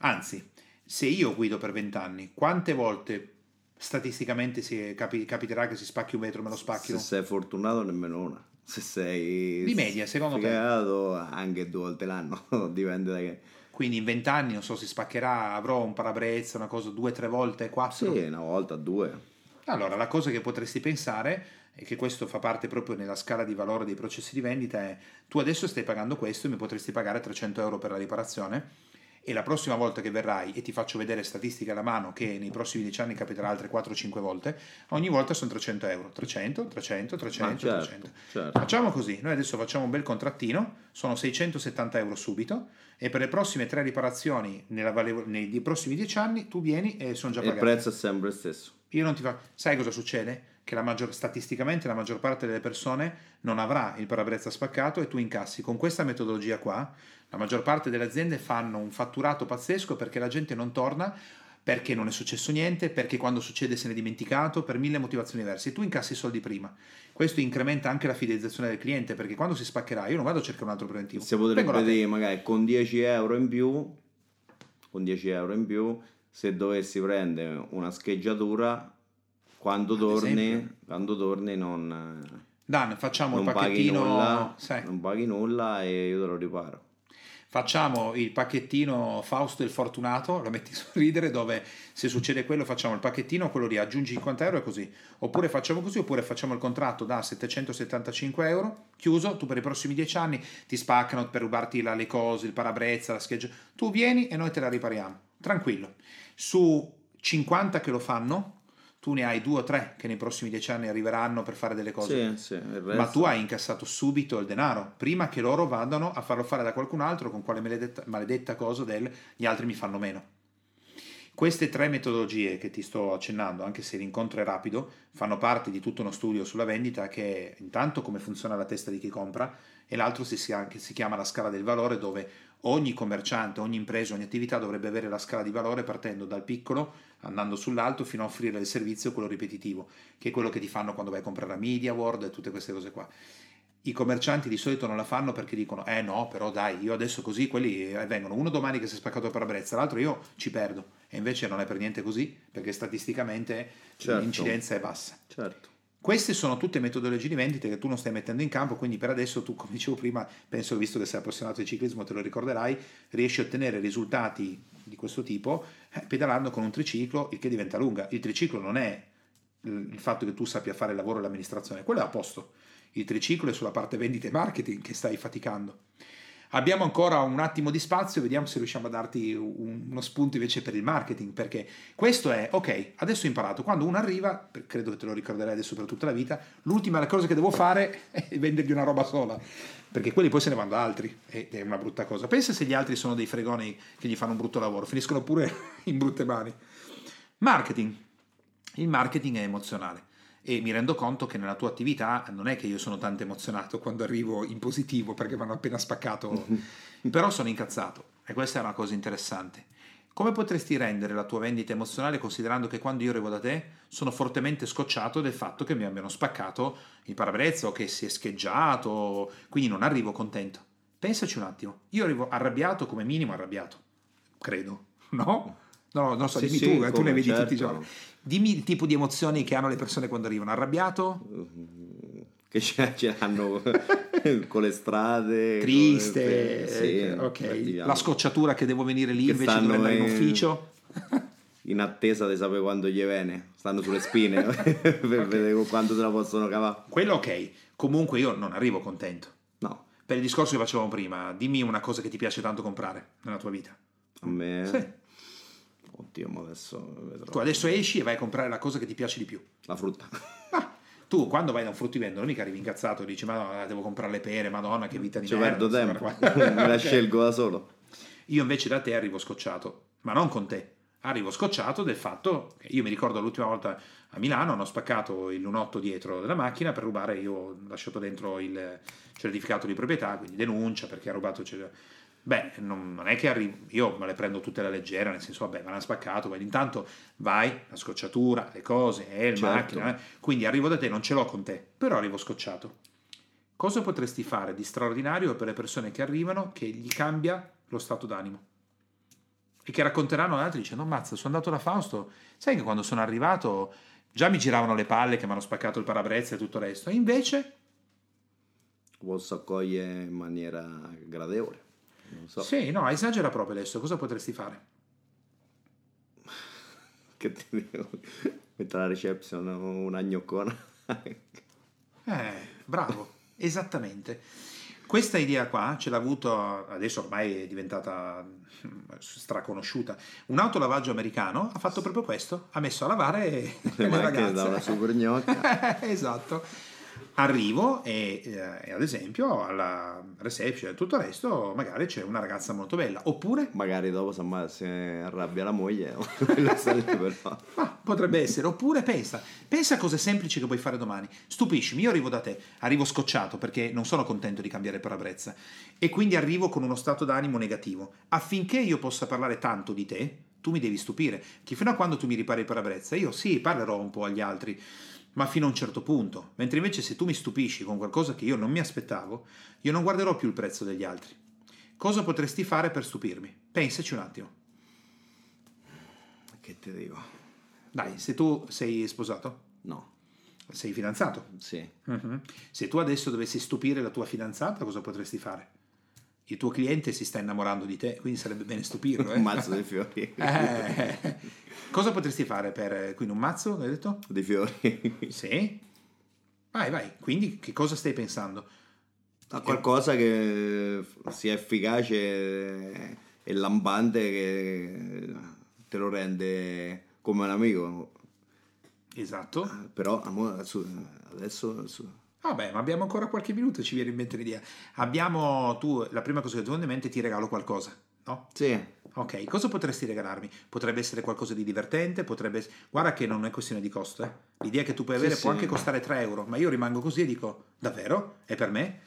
anzi, se io guido per 20 anni, quante volte statisticamente si capi- capiterà che si spacchi un vetro me lo Se spacchino? sei fortunato nemmeno una. Se sei Di media, secondo te? sfigato, anche due volte l'anno, dipende da che. Quindi in vent'anni, non so, si spaccherà, avrò un parabrezza, una cosa due, tre volte, quattro. Sì, una volta, due. Allora, la cosa che potresti pensare, e che questo fa parte proprio nella scala di valore dei processi di vendita, è tu adesso stai pagando questo e mi potresti pagare 300 euro per la riparazione e la prossima volta che verrai e ti faccio vedere statistiche alla mano che nei prossimi 10 anni capiterà altre 4-5 volte, ogni volta sono 300 euro. 300, 300, 300, Ah, certo, 300. certo. Facciamo così, noi adesso facciamo un bel contrattino, sono 670 euro subito e per le prossime tre riparazioni nella vale- nei prossimi 10 anni tu vieni e sono già E il prezzo è sempre lo stesso. Io non ti fa... Sai cosa succede? Che la maggior, statisticamente la maggior parte delle persone non avrà il parabrezza spaccato e tu incassi. Con questa metodologia qua, la maggior parte delle aziende fanno un fatturato pazzesco perché la gente non torna, perché non è successo niente, perché quando succede se ne è dimenticato, per mille motivazioni diverse. E tu incassi i soldi prima. Questo incrementa anche la fidelizzazione del cliente perché quando si spaccherà io non vado a cercare un altro preventivo. Si potrebbe dire magari con 10 euro in più, con 10 euro in più, se dovessi prendere una scheggiatura, quando Ad torni, quando torni non... Dan, facciamo non il pacchettino. nulla, sì. non paghi nulla e io te lo riparo. Facciamo il pacchettino Fausto il Fortunato, lo metti su ridere dove se succede quello facciamo il pacchettino, quello lì aggiungi 50 euro e così. Oppure facciamo così, oppure facciamo il contratto da 775 euro, chiuso, tu per i prossimi 10 anni ti spaccano per rubarti la- le cose, il parabrezza, la scheggia. Tu vieni e noi te la ripariamo, tranquillo. Su 50 che lo fanno, tu ne hai due o tre che nei prossimi 10 anni arriveranno per fare delle cose. Sì, sì, Ma tu hai incassato subito il denaro, prima che loro vadano a farlo fare da qualcun altro con quale maledetta, maledetta cosa del gli altri mi fanno meno. Queste tre metodologie che ti sto accennando, anche se l'incontro è rapido, fanno parte di tutto uno studio sulla vendita che è intanto come funziona la testa di chi compra e l'altro si, si chiama la scala del valore dove ogni commerciante, ogni impresa, ogni attività dovrebbe avere la scala di valore partendo dal piccolo, andando sull'alto fino a offrire il servizio, quello ripetitivo, che è quello che ti fanno quando vai a comprare a Media World e tutte queste cose qua. I commercianti di solito non la fanno perché dicono: Eh no, però dai, io adesso così quelli eh, vengono uno domani che si è spaccato il parabrezza, l'altro io ci perdo. E invece non è per niente così, perché statisticamente Certo. l'incidenza è bassa. Certo. Queste sono tutte metodologie di vendita che tu non stai mettendo in campo, quindi per adesso tu, come dicevo prima, penso visto che sei appassionato di ciclismo, te lo ricorderai, riesci a ottenere risultati di questo tipo eh, pedalando con un triciclo, il che diventa lunga. Il triciclo non è il fatto che tu sappia fare il lavoro e l'amministrazione, quello è a posto. Il triciclo è sulla parte vendita e marketing che stai faticando. Abbiamo ancora un attimo di spazio, vediamo se riusciamo a darti un- uno spunto invece per il marketing, perché questo è, ok, adesso ho imparato, quando uno arriva, credo che te lo ricorderai adesso per tutta la vita, l'ultima cosa che devo fare è vendergli una roba sola, perché quelli poi se ne vanno altri, ed è una brutta cosa. Pensa se gli altri sono dei fregoni che gli fanno un brutto lavoro, finiscono pure in brutte mani. Marketing. Il marketing è emozionale e mi rendo conto che nella tua attività non è che io sono tanto emozionato quando arrivo in positivo perché mi hanno appena spaccato, però sono incazzato e questa è una cosa interessante. Come potresti rendere la tua vendita emozionale considerando che quando io arrivo da te sono fortemente scocciato del fatto che mi abbiano spaccato il parabrezza o che si è scheggiato, quindi non arrivo contento. Pensaci un attimo, io arrivo arrabbiato come minimo arrabbiato, credo, no? No, non so, Sì, dimmi sì, tu, eh, tu come, ne vedi tutti i certo. giorni. Dimmi il tipo di emozioni che hanno le persone quando arrivano. Arrabbiato? Che ce, ce l'hanno con le strade. Triste? con- sì, eh, ok. attiviamo. La scocciatura che devo venire lì Che invece di andare in ufficio? In attesa di sapere quando gli viene. Stanno sulle spine per vedere quanto se la possono cavare. Quello ok. Comunque io non arrivo contento. No, Per il discorso che facevamo prima, dimmi una cosa che ti piace tanto comprare nella tua vita. a me. Sì. Oddio, ma adesso vedrò. Tu adesso esci e vai a comprare la cosa che ti piace di più. La frutta. Ma tu quando vai da un fruttivendolo mica arrivi incazzato e dici ma no, devo comprare le pere, madonna che vita di Ci merda. perdo questa tempo. roba qua." Me la scelgo da solo. Io invece da te arrivo scocciato, ma non con te. Arrivo scocciato del fatto che io mi ricordo l'ultima volta a Milano hanno spaccato il lunotto dietro della macchina per rubare, io ho lasciato dentro il certificato di proprietà, quindi denuncia perché ha rubato... cer- Beh, non, non è che arrivo, io me le prendo tutte alla leggera, nel senso, vabbè, me l'hanno spaccato, ma intanto vai, la scocciatura, le cose, è il Certo. macchina, eh. quindi arrivo da te, non ce l'ho con te, però arrivo scocciato. Cosa potresti fare di straordinario per le persone che arrivano che gli cambia lo stato d'animo? E che racconteranno ad altri dicendo: Mazza, sono andato da Fausto. Sai che quando sono arrivato già mi giravano le palle che mi hanno spaccato il parabrezza e tutto il resto. E invece, Posso accogliere in maniera gradevole. Non so. sì, no, esagera proprio adesso. Cosa potresti fare? Che ti dico? Mettere alla reception una gnoccona. Eh, bravo, esattamente. Questa idea qua ce l'ha avuto, adesso ormai è diventata mm, straconosciuta, un autolavaggio americano ha fatto proprio questo, ha messo a lavare Le le macchine da una ragazze. super gnocca. esatto. Arrivo e, eh, ad esempio alla reception e tutto il resto magari c'è una ragazza molto bella, oppure Magari dopo si ammazza- si arrabbia la moglie. Ma potrebbe essere, oppure pensa, pensa a cose semplici che puoi fare domani. Stupiscimi, io arrivo da te, arrivo scocciato perché non sono contento di cambiare parabrezza e quindi arrivo con uno stato d'animo negativo. Affinché io possa parlare tanto di te, tu mi devi stupire. Che fino a quando tu mi ripari il parabrezza, io sì, parlerò un po' agli altri, ma fino a un certo punto. Mentre invece se tu mi stupisci con qualcosa che io non mi aspettavo, io non guarderò più il prezzo degli altri. Cosa potresti fare per stupirmi? Pensaci un attimo. Che ti dico? Dai, se tu sei sposato? No. Sei fidanzato? Sì. Mhm. Se tu adesso dovessi stupire la tua fidanzata, cosa potresti fare? Il tuo cliente si sta innamorando di te, quindi sarebbe bene stupirlo. Eh? Un mazzo di fiori. Eh, cosa potresti fare per... Quindi un mazzo, hai detto? Di fiori. Sì. Vai, vai. Quindi che cosa stai pensando? A qualcosa che sia efficace e lampante che te lo rende come un amico. Esatto. Però adesso, Vabbè, ma abbiamo ancora qualche minuto, ci viene in mente l'idea. Abbiamo, tu, la prima cosa che ti viene in mente, ti regalo qualcosa, no? sì, Ok, cosa potresti regalarmi? Potrebbe essere qualcosa di divertente, potrebbe... Guarda che non è questione di costo, eh. L'idea che tu puoi Sì, avere può sì. anche costare 3 euro, ma io rimango così e dico, davvero? È per me?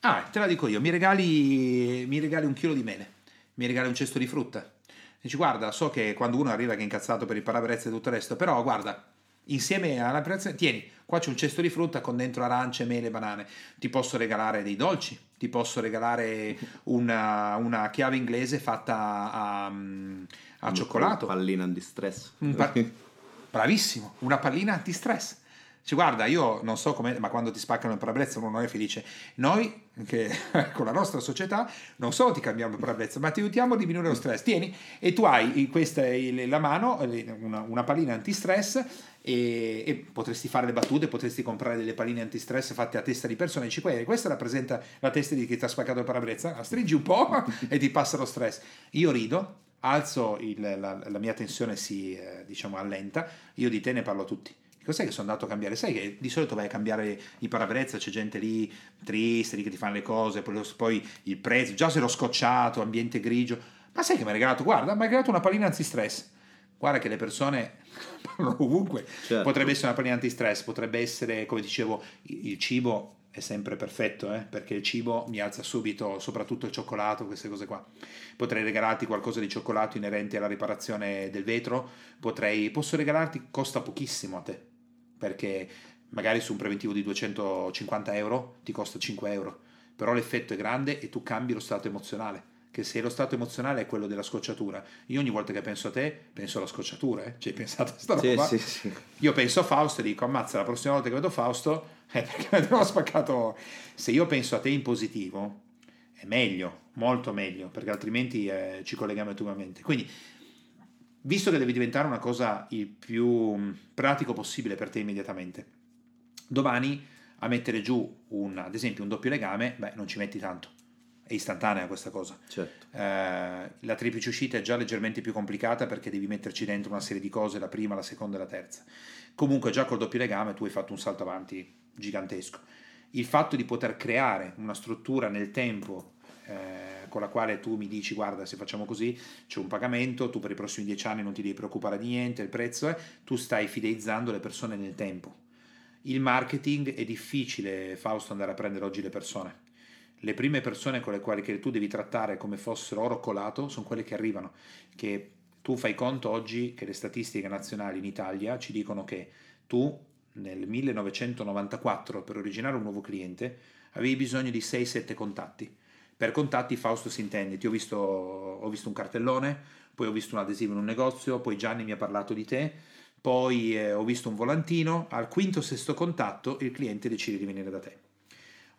Ah, te la dico io, mi regali, mi regali un chilo di mele, mi regali un cesto di frutta. Dici, guarda, so che quando uno arriva che è incazzato per il parabrezza e tutto il resto, però guarda, insieme alla preparazione, tieni, qua c'è un cesto di frutta con dentro arance, mele, banane. Ti posso regalare dei dolci, ti posso regalare una, una chiave inglese fatta a, a cioccolato. pallina di stress. Un pa- Bravissimo, una pallina antistress. Cioè, guarda, io non so come, ma quando ti spaccano il parabrezza uno non è felice. Noi, che con la nostra società, non solo ti cambiamo il parabrezza, ma ti aiutiamo a diminuire lo stress. Tieni, e tu hai questa la mano, eh, una, una pallina antistress, e, e potresti fare le battute, potresti comprare delle palline antistress fatte a testa di persone. Dici, "Guarda, questa rappresenta la testa di chi ti ha spaccato il parabrezza, la stringi un po' e ti passa lo stress. Io rido, alzo il- la, la mia tensione si eh, diciamo allenta, io di te ne parlo a tutti. Cos'è che sono andato a cambiare? Sai che di solito vai a cambiare i parabrezza, c'è gente lì triste, lì che ti fanno le cose, poi, poi il prezzo, già se l'ho scocciato, ambiente grigio. Ma sai che mi ha regalato? Guarda, mi ha regalato una pallina antistress. Guarda che le persone parlano ovunque. Certo. Potrebbe essere una pallina antistress, potrebbe essere, come dicevo, il il cibo è sempre perfetto, eh, perché il cibo mi alza subito, soprattutto il cioccolato, queste cose qua. Potrei regalarti qualcosa di cioccolato inerente alla riparazione del vetro, potrei, posso regalarti, costa pochissimo a te, perché magari su un preventivo di 250 euro ti costa 5 euro, però l'effetto è grande e tu cambi lo stato emozionale, che se lo stato emozionale è quello della scocciatura, io ogni volta che penso a te penso alla scocciatura, eh? ci hai pensato a sta Sì, roba? sì, sì. Io penso a Fausto e dico, ammazza, la prossima volta che vedo Fausto è perché mi abbiamo spaccato. Se io penso a te in positivo, è meglio, molto meglio, perché altrimenti eh, ci colleghiamo intimamente. Quindi, visto che deve diventare una cosa il più mh, pratico possibile per te immediatamente, domani a mettere giù, un, ad esempio, un doppio legame, beh, non ci metti tanto. È istantanea questa cosa. Certo. Eh, la triplice uscita è già leggermente più complicata perché devi metterci dentro una serie di cose, la prima, la seconda e la terza. Comunque già col doppio legame tu hai fatto un salto avanti gigantesco. Il fatto di poter creare una struttura nel tempo eh, con la quale tu mi dici guarda se facciamo così c'è un pagamento, tu per i prossimi dieci anni non ti devi preoccupare di niente, il prezzo è, tu stai fideizzando le persone nel tempo. Il marketing è difficile, Fausto, andare a prendere oggi le persone le prime persone con le quali tu devi trattare come fossero oro colato sono quelle che arrivano, che tu fai conto oggi che le statistiche nazionali in Italia ci dicono che tu nel 1994 per originare un nuovo cliente avevi bisogno di 6-7 contatti. Per contatti Fausto si intende, ti ho visto, ho visto un cartellone, poi ho visto un adesivo in un negozio, poi Gianni mi ha parlato di te, poi eh, ho visto un volantino, al quinto o sesto contatto il cliente decide di venire da te.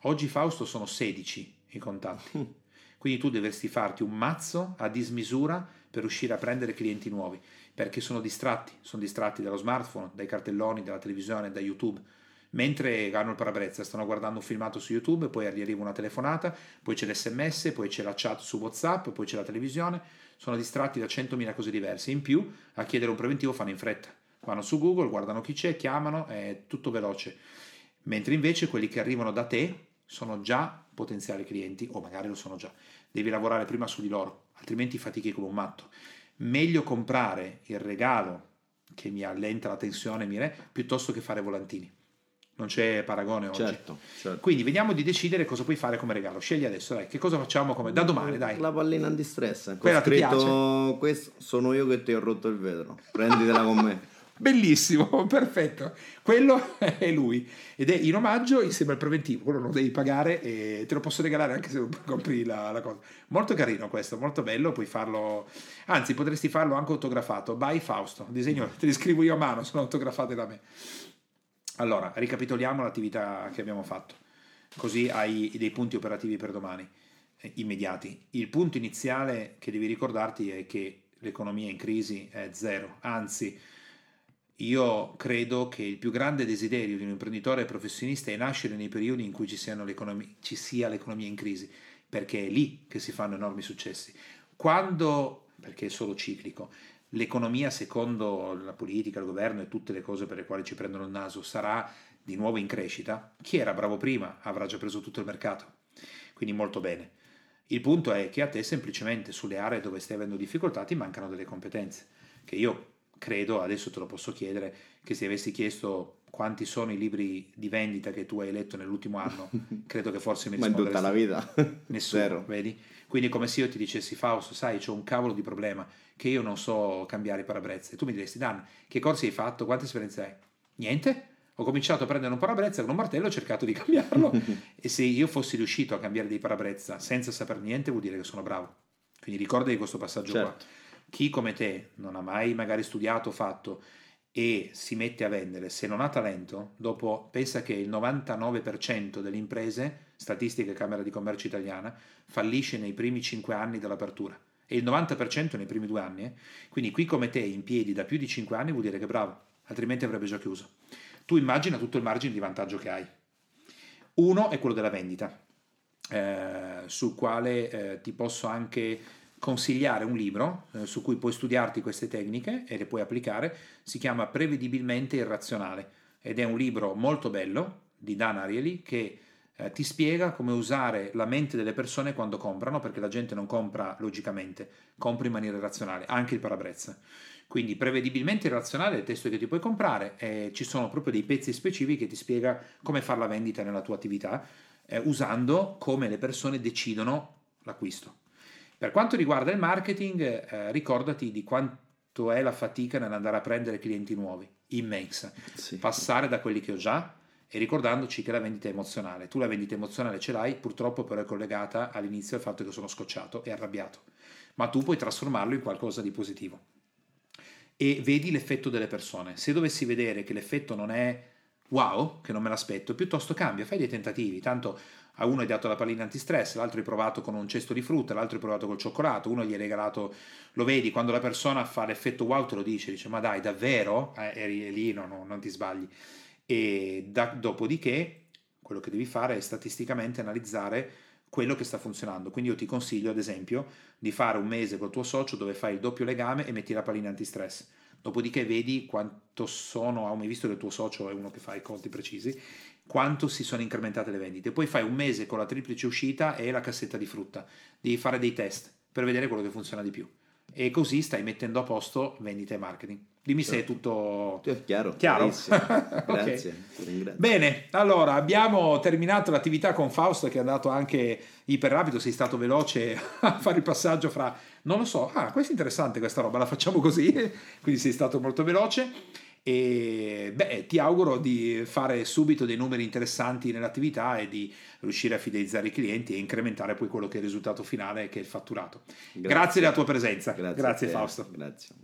Oggi Fausto sono 16 i contatti. Quindi tu dovresti farti un mazzo a dismisura per riuscire a prendere clienti nuovi, perché sono distratti, sono distratti dallo smartphone, dai cartelloni, dalla televisione, da YouTube. Mentre hanno il parabrezza, stanno guardando un filmato su YouTube, poi gli arriva una telefonata, poi c'è l'SMS, poi c'è la chat su WhatsApp, poi c'è la televisione, sono distratti da 100.000 cose diverse. In più, a chiedere un preventivo fanno in fretta. Vanno su Google, guardano chi c'è, chiamano, è tutto veloce. Mentre invece quelli che arrivano da te sono già potenziali clienti, o magari lo sono già. Devi lavorare prima su di loro, altrimenti fatichi come un matto. Meglio comprare il regalo che mi allenta la tensione, mi re, piuttosto che fare volantini. Non c'è paragone oggi. Certo, certo. Quindi vediamo di decidere cosa puoi fare come regalo. Scegli adesso, dai, che cosa facciamo come da domani, dai. La pallina antistress. Con Quella ti scritto questo sono io che ti ho rotto il vetro. Prenditela con me. Bellissimo, perfetto. Quello è lui. Ed è in omaggio insieme al preventivo. Quello lo devi pagare e te lo posso regalare anche se non compri la, la cosa. Molto carino questo, molto bello. Puoi farlo, anzi, potresti farlo anche autografato. By Fausto. Disegno, te li scrivo io a mano, sono autografate da me. Allora, ricapitoliamo l'attività che abbiamo fatto, così hai dei punti operativi per domani, eh, immediati. Il punto iniziale che devi ricordarti è che l'economia in crisi è zero, anzi io credo che il più grande desiderio di un imprenditore professionista è nascere nei periodi in cui ci, ci, sia l'economia in crisi, perché è lì che si fanno enormi successi. Quando, perché è solo ciclico, l'economia secondo la politica, il governo e tutte le cose per le quali ci prendono il naso sarà di nuovo in crescita, chi era bravo prima avrà già preso tutto il mercato. Quindi molto bene. Il punto è che a te semplicemente sulle aree dove stai avendo difficoltà ti mancano delle competenze, che io credo, adesso te lo posso chiedere, che se avessi chiesto quanti sono i libri di vendita che tu hai letto nell'ultimo anno, credo che forse mi risponderesti. Ma in tutta la vita? Nessuno, Zero. vedi? Quindi come se io ti dicessi, Fausto, sai, c'ho un cavolo di problema, che io non so cambiare i parabrezze. E tu mi diresti, Dan, che corsi hai fatto? Quante esperienze hai? Niente? Ho cominciato a prendere un parabrezza con un martello e ho cercato di cambiarlo. e se io fossi riuscito a cambiare dei parabrezza senza sapere niente, vuol dire che sono bravo. Quindi ricordati questo passaggio certo. qua chi come te non ha mai magari studiato fatto e si mette a vendere, se non ha talento, dopo pensa che il 99% delle imprese, statistiche Camera di Commercio italiana, fallisce nei primi 5 anni dell'apertura e il 90% nei primi due anni. Eh? Quindi qui come te in piedi da più di 5 anni vuol dire che bravo, altrimenti avrebbe già chiuso. Tu immagina tutto il margine di vantaggio che hai. Uno è quello della vendita, eh, sul quale eh, ti posso anche consigliare un libro eh, su cui puoi studiarti queste tecniche e le puoi applicare, si chiama Prevedibilmente irrazionale ed è un libro molto bello di Dan Ariely che eh, ti spiega come usare la mente delle persone quando comprano, perché la gente non compra logicamente, compra in maniera irrazionale, anche il parabrezza. Quindi prevedibilmente irrazionale è il testo che ti puoi comprare e ci sono proprio dei pezzi specifici che ti spiega come fare la vendita nella tua attività, eh, usando come le persone decidono l'acquisto. Per quanto riguarda il marketing, eh, ricordati di quanto è la fatica nell'andare a prendere clienti nuovi, immensa. Sì. Passare da quelli che ho già e ricordandoci che la vendita è emozionale. Tu la vendita emozionale ce l'hai, purtroppo però è collegata all'inizio al fatto che sono scocciato e arrabbiato, ma tu puoi trasformarlo in qualcosa di positivo. E vedi l'effetto delle persone. Se dovessi vedere che l'effetto non è wow, che non me l'aspetto, piuttosto cambia, fai dei tentativi, tanto a uno hai dato la pallina antistress, l'altro hai provato con un cesto di frutta, l'altro hai provato col cioccolato, uno gli hai regalato, lo vedi, quando la persona fa l'effetto wow te lo dice, dice ma dai davvero? Eh, eri lì, no, no, non ti sbagli. E da, dopodiché quello che devi fare è statisticamente analizzare quello che sta funzionando. Quindi io ti consiglio ad esempio di fare un mese col tuo socio dove fai il doppio legame e metti la pallina antistress. Dopodiché vedi quanto sono, hai mai visto che il tuo socio è uno che fa i conti precisi, quanto si sono incrementate le vendite. Poi fai un mese con la triplice uscita e la cassetta di frutta. Devi fare dei test per vedere quello che funziona di più. E così stai mettendo a posto vendita e marketing. Dimmi se è tutto chiaro. chiaro? Grazie. okay. Bene, allora abbiamo terminato l'attività con Fausto che è andato anche iper rapido, sei stato veloce a fare il passaggio fra, non lo so, ah, questo è interessante questa roba, la facciamo così, quindi sei stato molto veloce e beh, ti auguro di fare subito dei numeri interessanti nell'attività e di riuscire a fidelizzare i clienti e incrementare poi quello che è il risultato finale che è il fatturato. Grazie, Grazie della tua presenza. Grazie, Grazie Fausto. Grazie.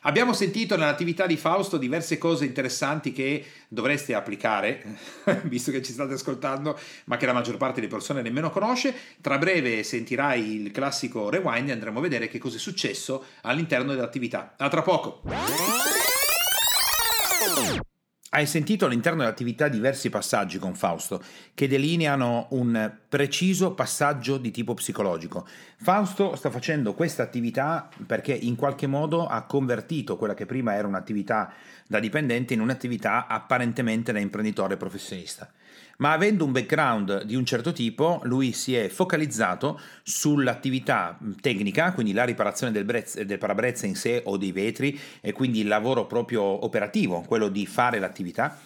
Abbiamo sentito nell'attività di Fausto diverse cose interessanti che dovreste applicare, visto che ci state ascoltando, ma che la maggior parte delle persone nemmeno conosce. Tra breve sentirai il classico rewind e andremo a vedere che cosa è successo all'interno dell'attività. A tra poco! Hai sentito all'interno dell'attività diversi passaggi con Fausto che delineano un preciso passaggio di tipo psicologico. Fausto sta facendo questa attività perché in qualche modo ha convertito quella che prima era un'attività da dipendente in un'attività apparentemente da imprenditore professionista ma avendo un background di un certo tipo, lui si è focalizzato sull'attività tecnica, quindi la riparazione del, brezze, del parabrezza in sé o dei vetri, e quindi il lavoro proprio operativo, quello di fare l'attività.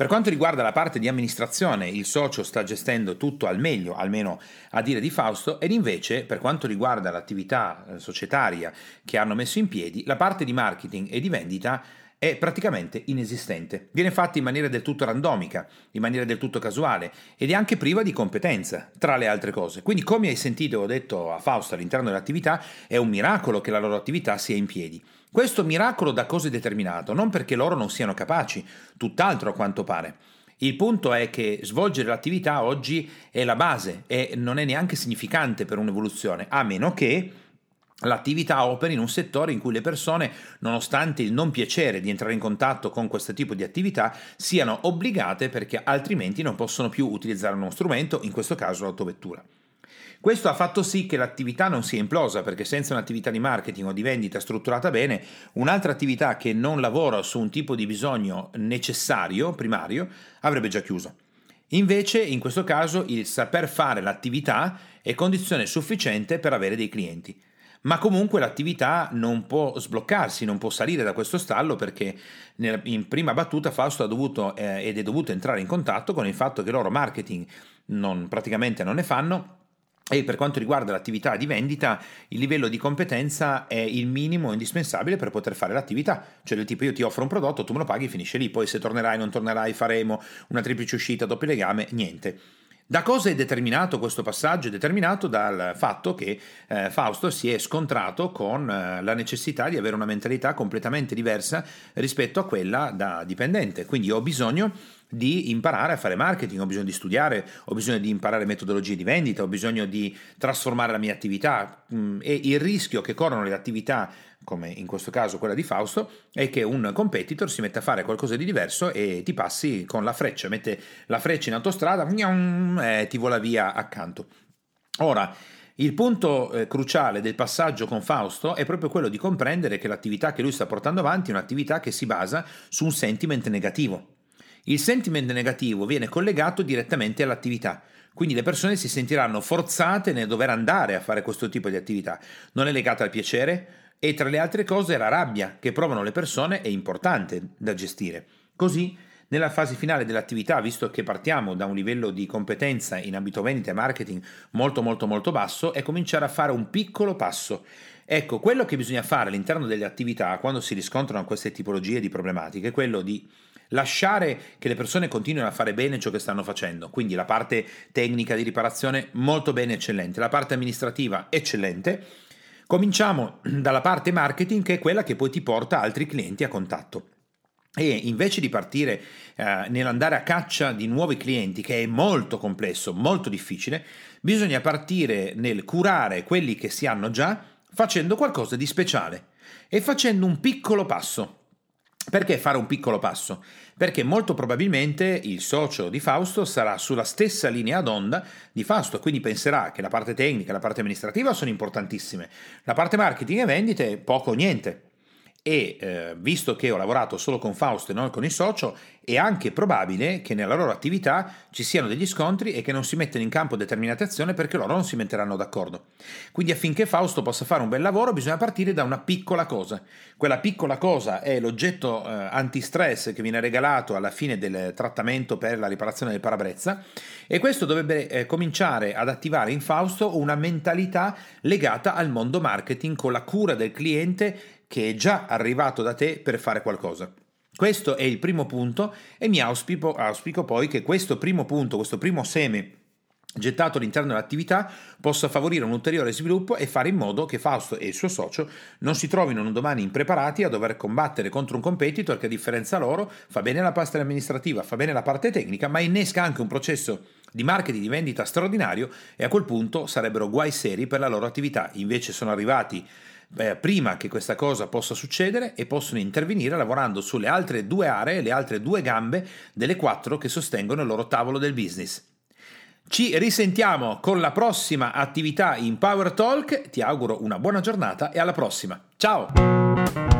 Per quanto riguarda la parte di amministrazione, il socio sta gestendo tutto al meglio, almeno a dire di Fausto, ed invece per quanto riguarda l'attività eh, societaria che hanno messo in piedi, la parte di marketing e di vendita è praticamente inesistente. Viene fatta in maniera del tutto randomica, in maniera del tutto casuale ed è anche priva di competenza, tra le altre cose. Quindi, come hai sentito, ho detto a Fausto all'interno dell'attività, è un miracolo che la loro attività sia in piedi. Questo miracolo da cosa è determinato? Non perché loro non siano capaci, tutt'altro a quanto pare. Il punto è che svolgere l'attività oggi è la base e non è neanche significante per un'evoluzione, a meno che l'attività operi in un settore in cui le persone, nonostante il non piacere di entrare in contatto con questo tipo di attività, siano obbligate perché altrimenti non possono più utilizzare uno strumento, in questo caso l'autovettura. Questo ha fatto sì che l'attività non sia implosa, perché senza un'attività di marketing o di vendita strutturata bene, un'altra attività che non lavora su un tipo di bisogno necessario, primario, avrebbe già chiuso. Invece, in questo caso, il saper fare l'attività è condizione sufficiente per avere dei clienti. Ma comunque l'attività non può sbloccarsi, non può salire da questo stallo perché in prima battuta Fausto ha dovuto eh, ed è dovuto entrare in contatto con il fatto che loro marketing non, praticamente non ne fanno e per quanto riguarda l'attività di vendita, il livello di competenza è il minimo indispensabile per poter fare l'attività. Cioè del tipo io ti offro un prodotto, tu me lo paghi, finisce lì, poi se tornerai, non tornerai, faremo una triplice uscita, doppio legame, niente. Da cosa è determinato questo passaggio? È determinato dal fatto che eh, Fausto si è scontrato con eh, la necessità di avere una mentalità completamente diversa rispetto a quella da dipendente. Quindi ho bisogno di imparare a fare marketing, ho bisogno di studiare, ho bisogno di imparare metodologie di vendita, ho bisogno di trasformare la mia attività mm, e il rischio che corrono le attività come in questo caso quella di Fausto, è che un competitor si mette a fare qualcosa di diverso e ti passi con la freccia, mette la freccia in autostrada e ti vola via accanto. Ora, il punto eh, cruciale del passaggio con Fausto è proprio quello di comprendere che l'attività che lui sta portando avanti è un'attività che si basa su un sentiment negativo. Il sentiment negativo viene collegato direttamente all'attività, quindi le persone si sentiranno forzate nel dover andare a fare questo tipo di attività. Non è legata al piacere e tra le altre cose la rabbia che provano le persone è importante da gestire. Così nella fase finale dell'attività, visto che partiamo da un livello di competenza in ambito vendita e marketing molto molto molto basso, è cominciare a fare un piccolo passo. Ecco, quello che bisogna fare all'interno delle attività quando si riscontrano queste tipologie di problematiche è quello di lasciare che le persone continuino a fare bene ciò che stanno facendo, quindi la parte tecnica di riparazione molto bene, eccellente, la parte amministrativa eccellente. Cominciamo dalla parte marketing che è quella che poi ti porta altri clienti a contatto. E invece di partire eh, nell'andare a caccia di nuovi clienti, che è molto complesso, molto difficile, bisogna partire nel curare quelli che si hanno già facendo qualcosa di speciale e facendo un piccolo passo. Perché fare un piccolo passo? Perché molto probabilmente il socio di Fausto sarà sulla stessa linea d'onda di Fausto, quindi penserà che la parte tecnica e la parte amministrativa sono importantissime, la parte marketing e vendite poco o niente e eh, visto che ho lavorato solo con Fausto e non con il socio, è anche probabile che nella loro attività ci siano degli scontri e che non si mettano in campo determinate azioni perché loro non si metteranno d'accordo. Quindi affinché Fausto possa fare un bel lavoro bisogna partire da una piccola cosa. Quella piccola cosa è l'oggetto eh, antistress che viene regalato alla fine del trattamento per la riparazione del parabrezza e questo dovrebbe eh, cominciare ad attivare in Fausto una mentalità legata al mondo marketing con la cura del cliente che è già arrivato da te per fare qualcosa. Questo è il primo punto e mi auspico, auspico poi che questo primo punto, questo primo seme gettato all'interno dell'attività possa favorire un ulteriore sviluppo e fare in modo che Fausto e il suo socio non si trovino un domani impreparati a dover combattere contro un competitor che a differenza loro fa bene la parte amministrativa, fa bene la parte tecnica, ma innesca anche un processo di marketing di vendita straordinario e a quel punto sarebbero guai seri per la loro attività. Invece sono arrivati eh, prima che questa cosa possa succedere e possono intervenire lavorando sulle altre due aree, le altre due gambe delle quattro che sostengono il loro tavolo del business. Ci risentiamo con la prossima attività in Power Talk, ti auguro una buona giornata e alla prossima. Ciao!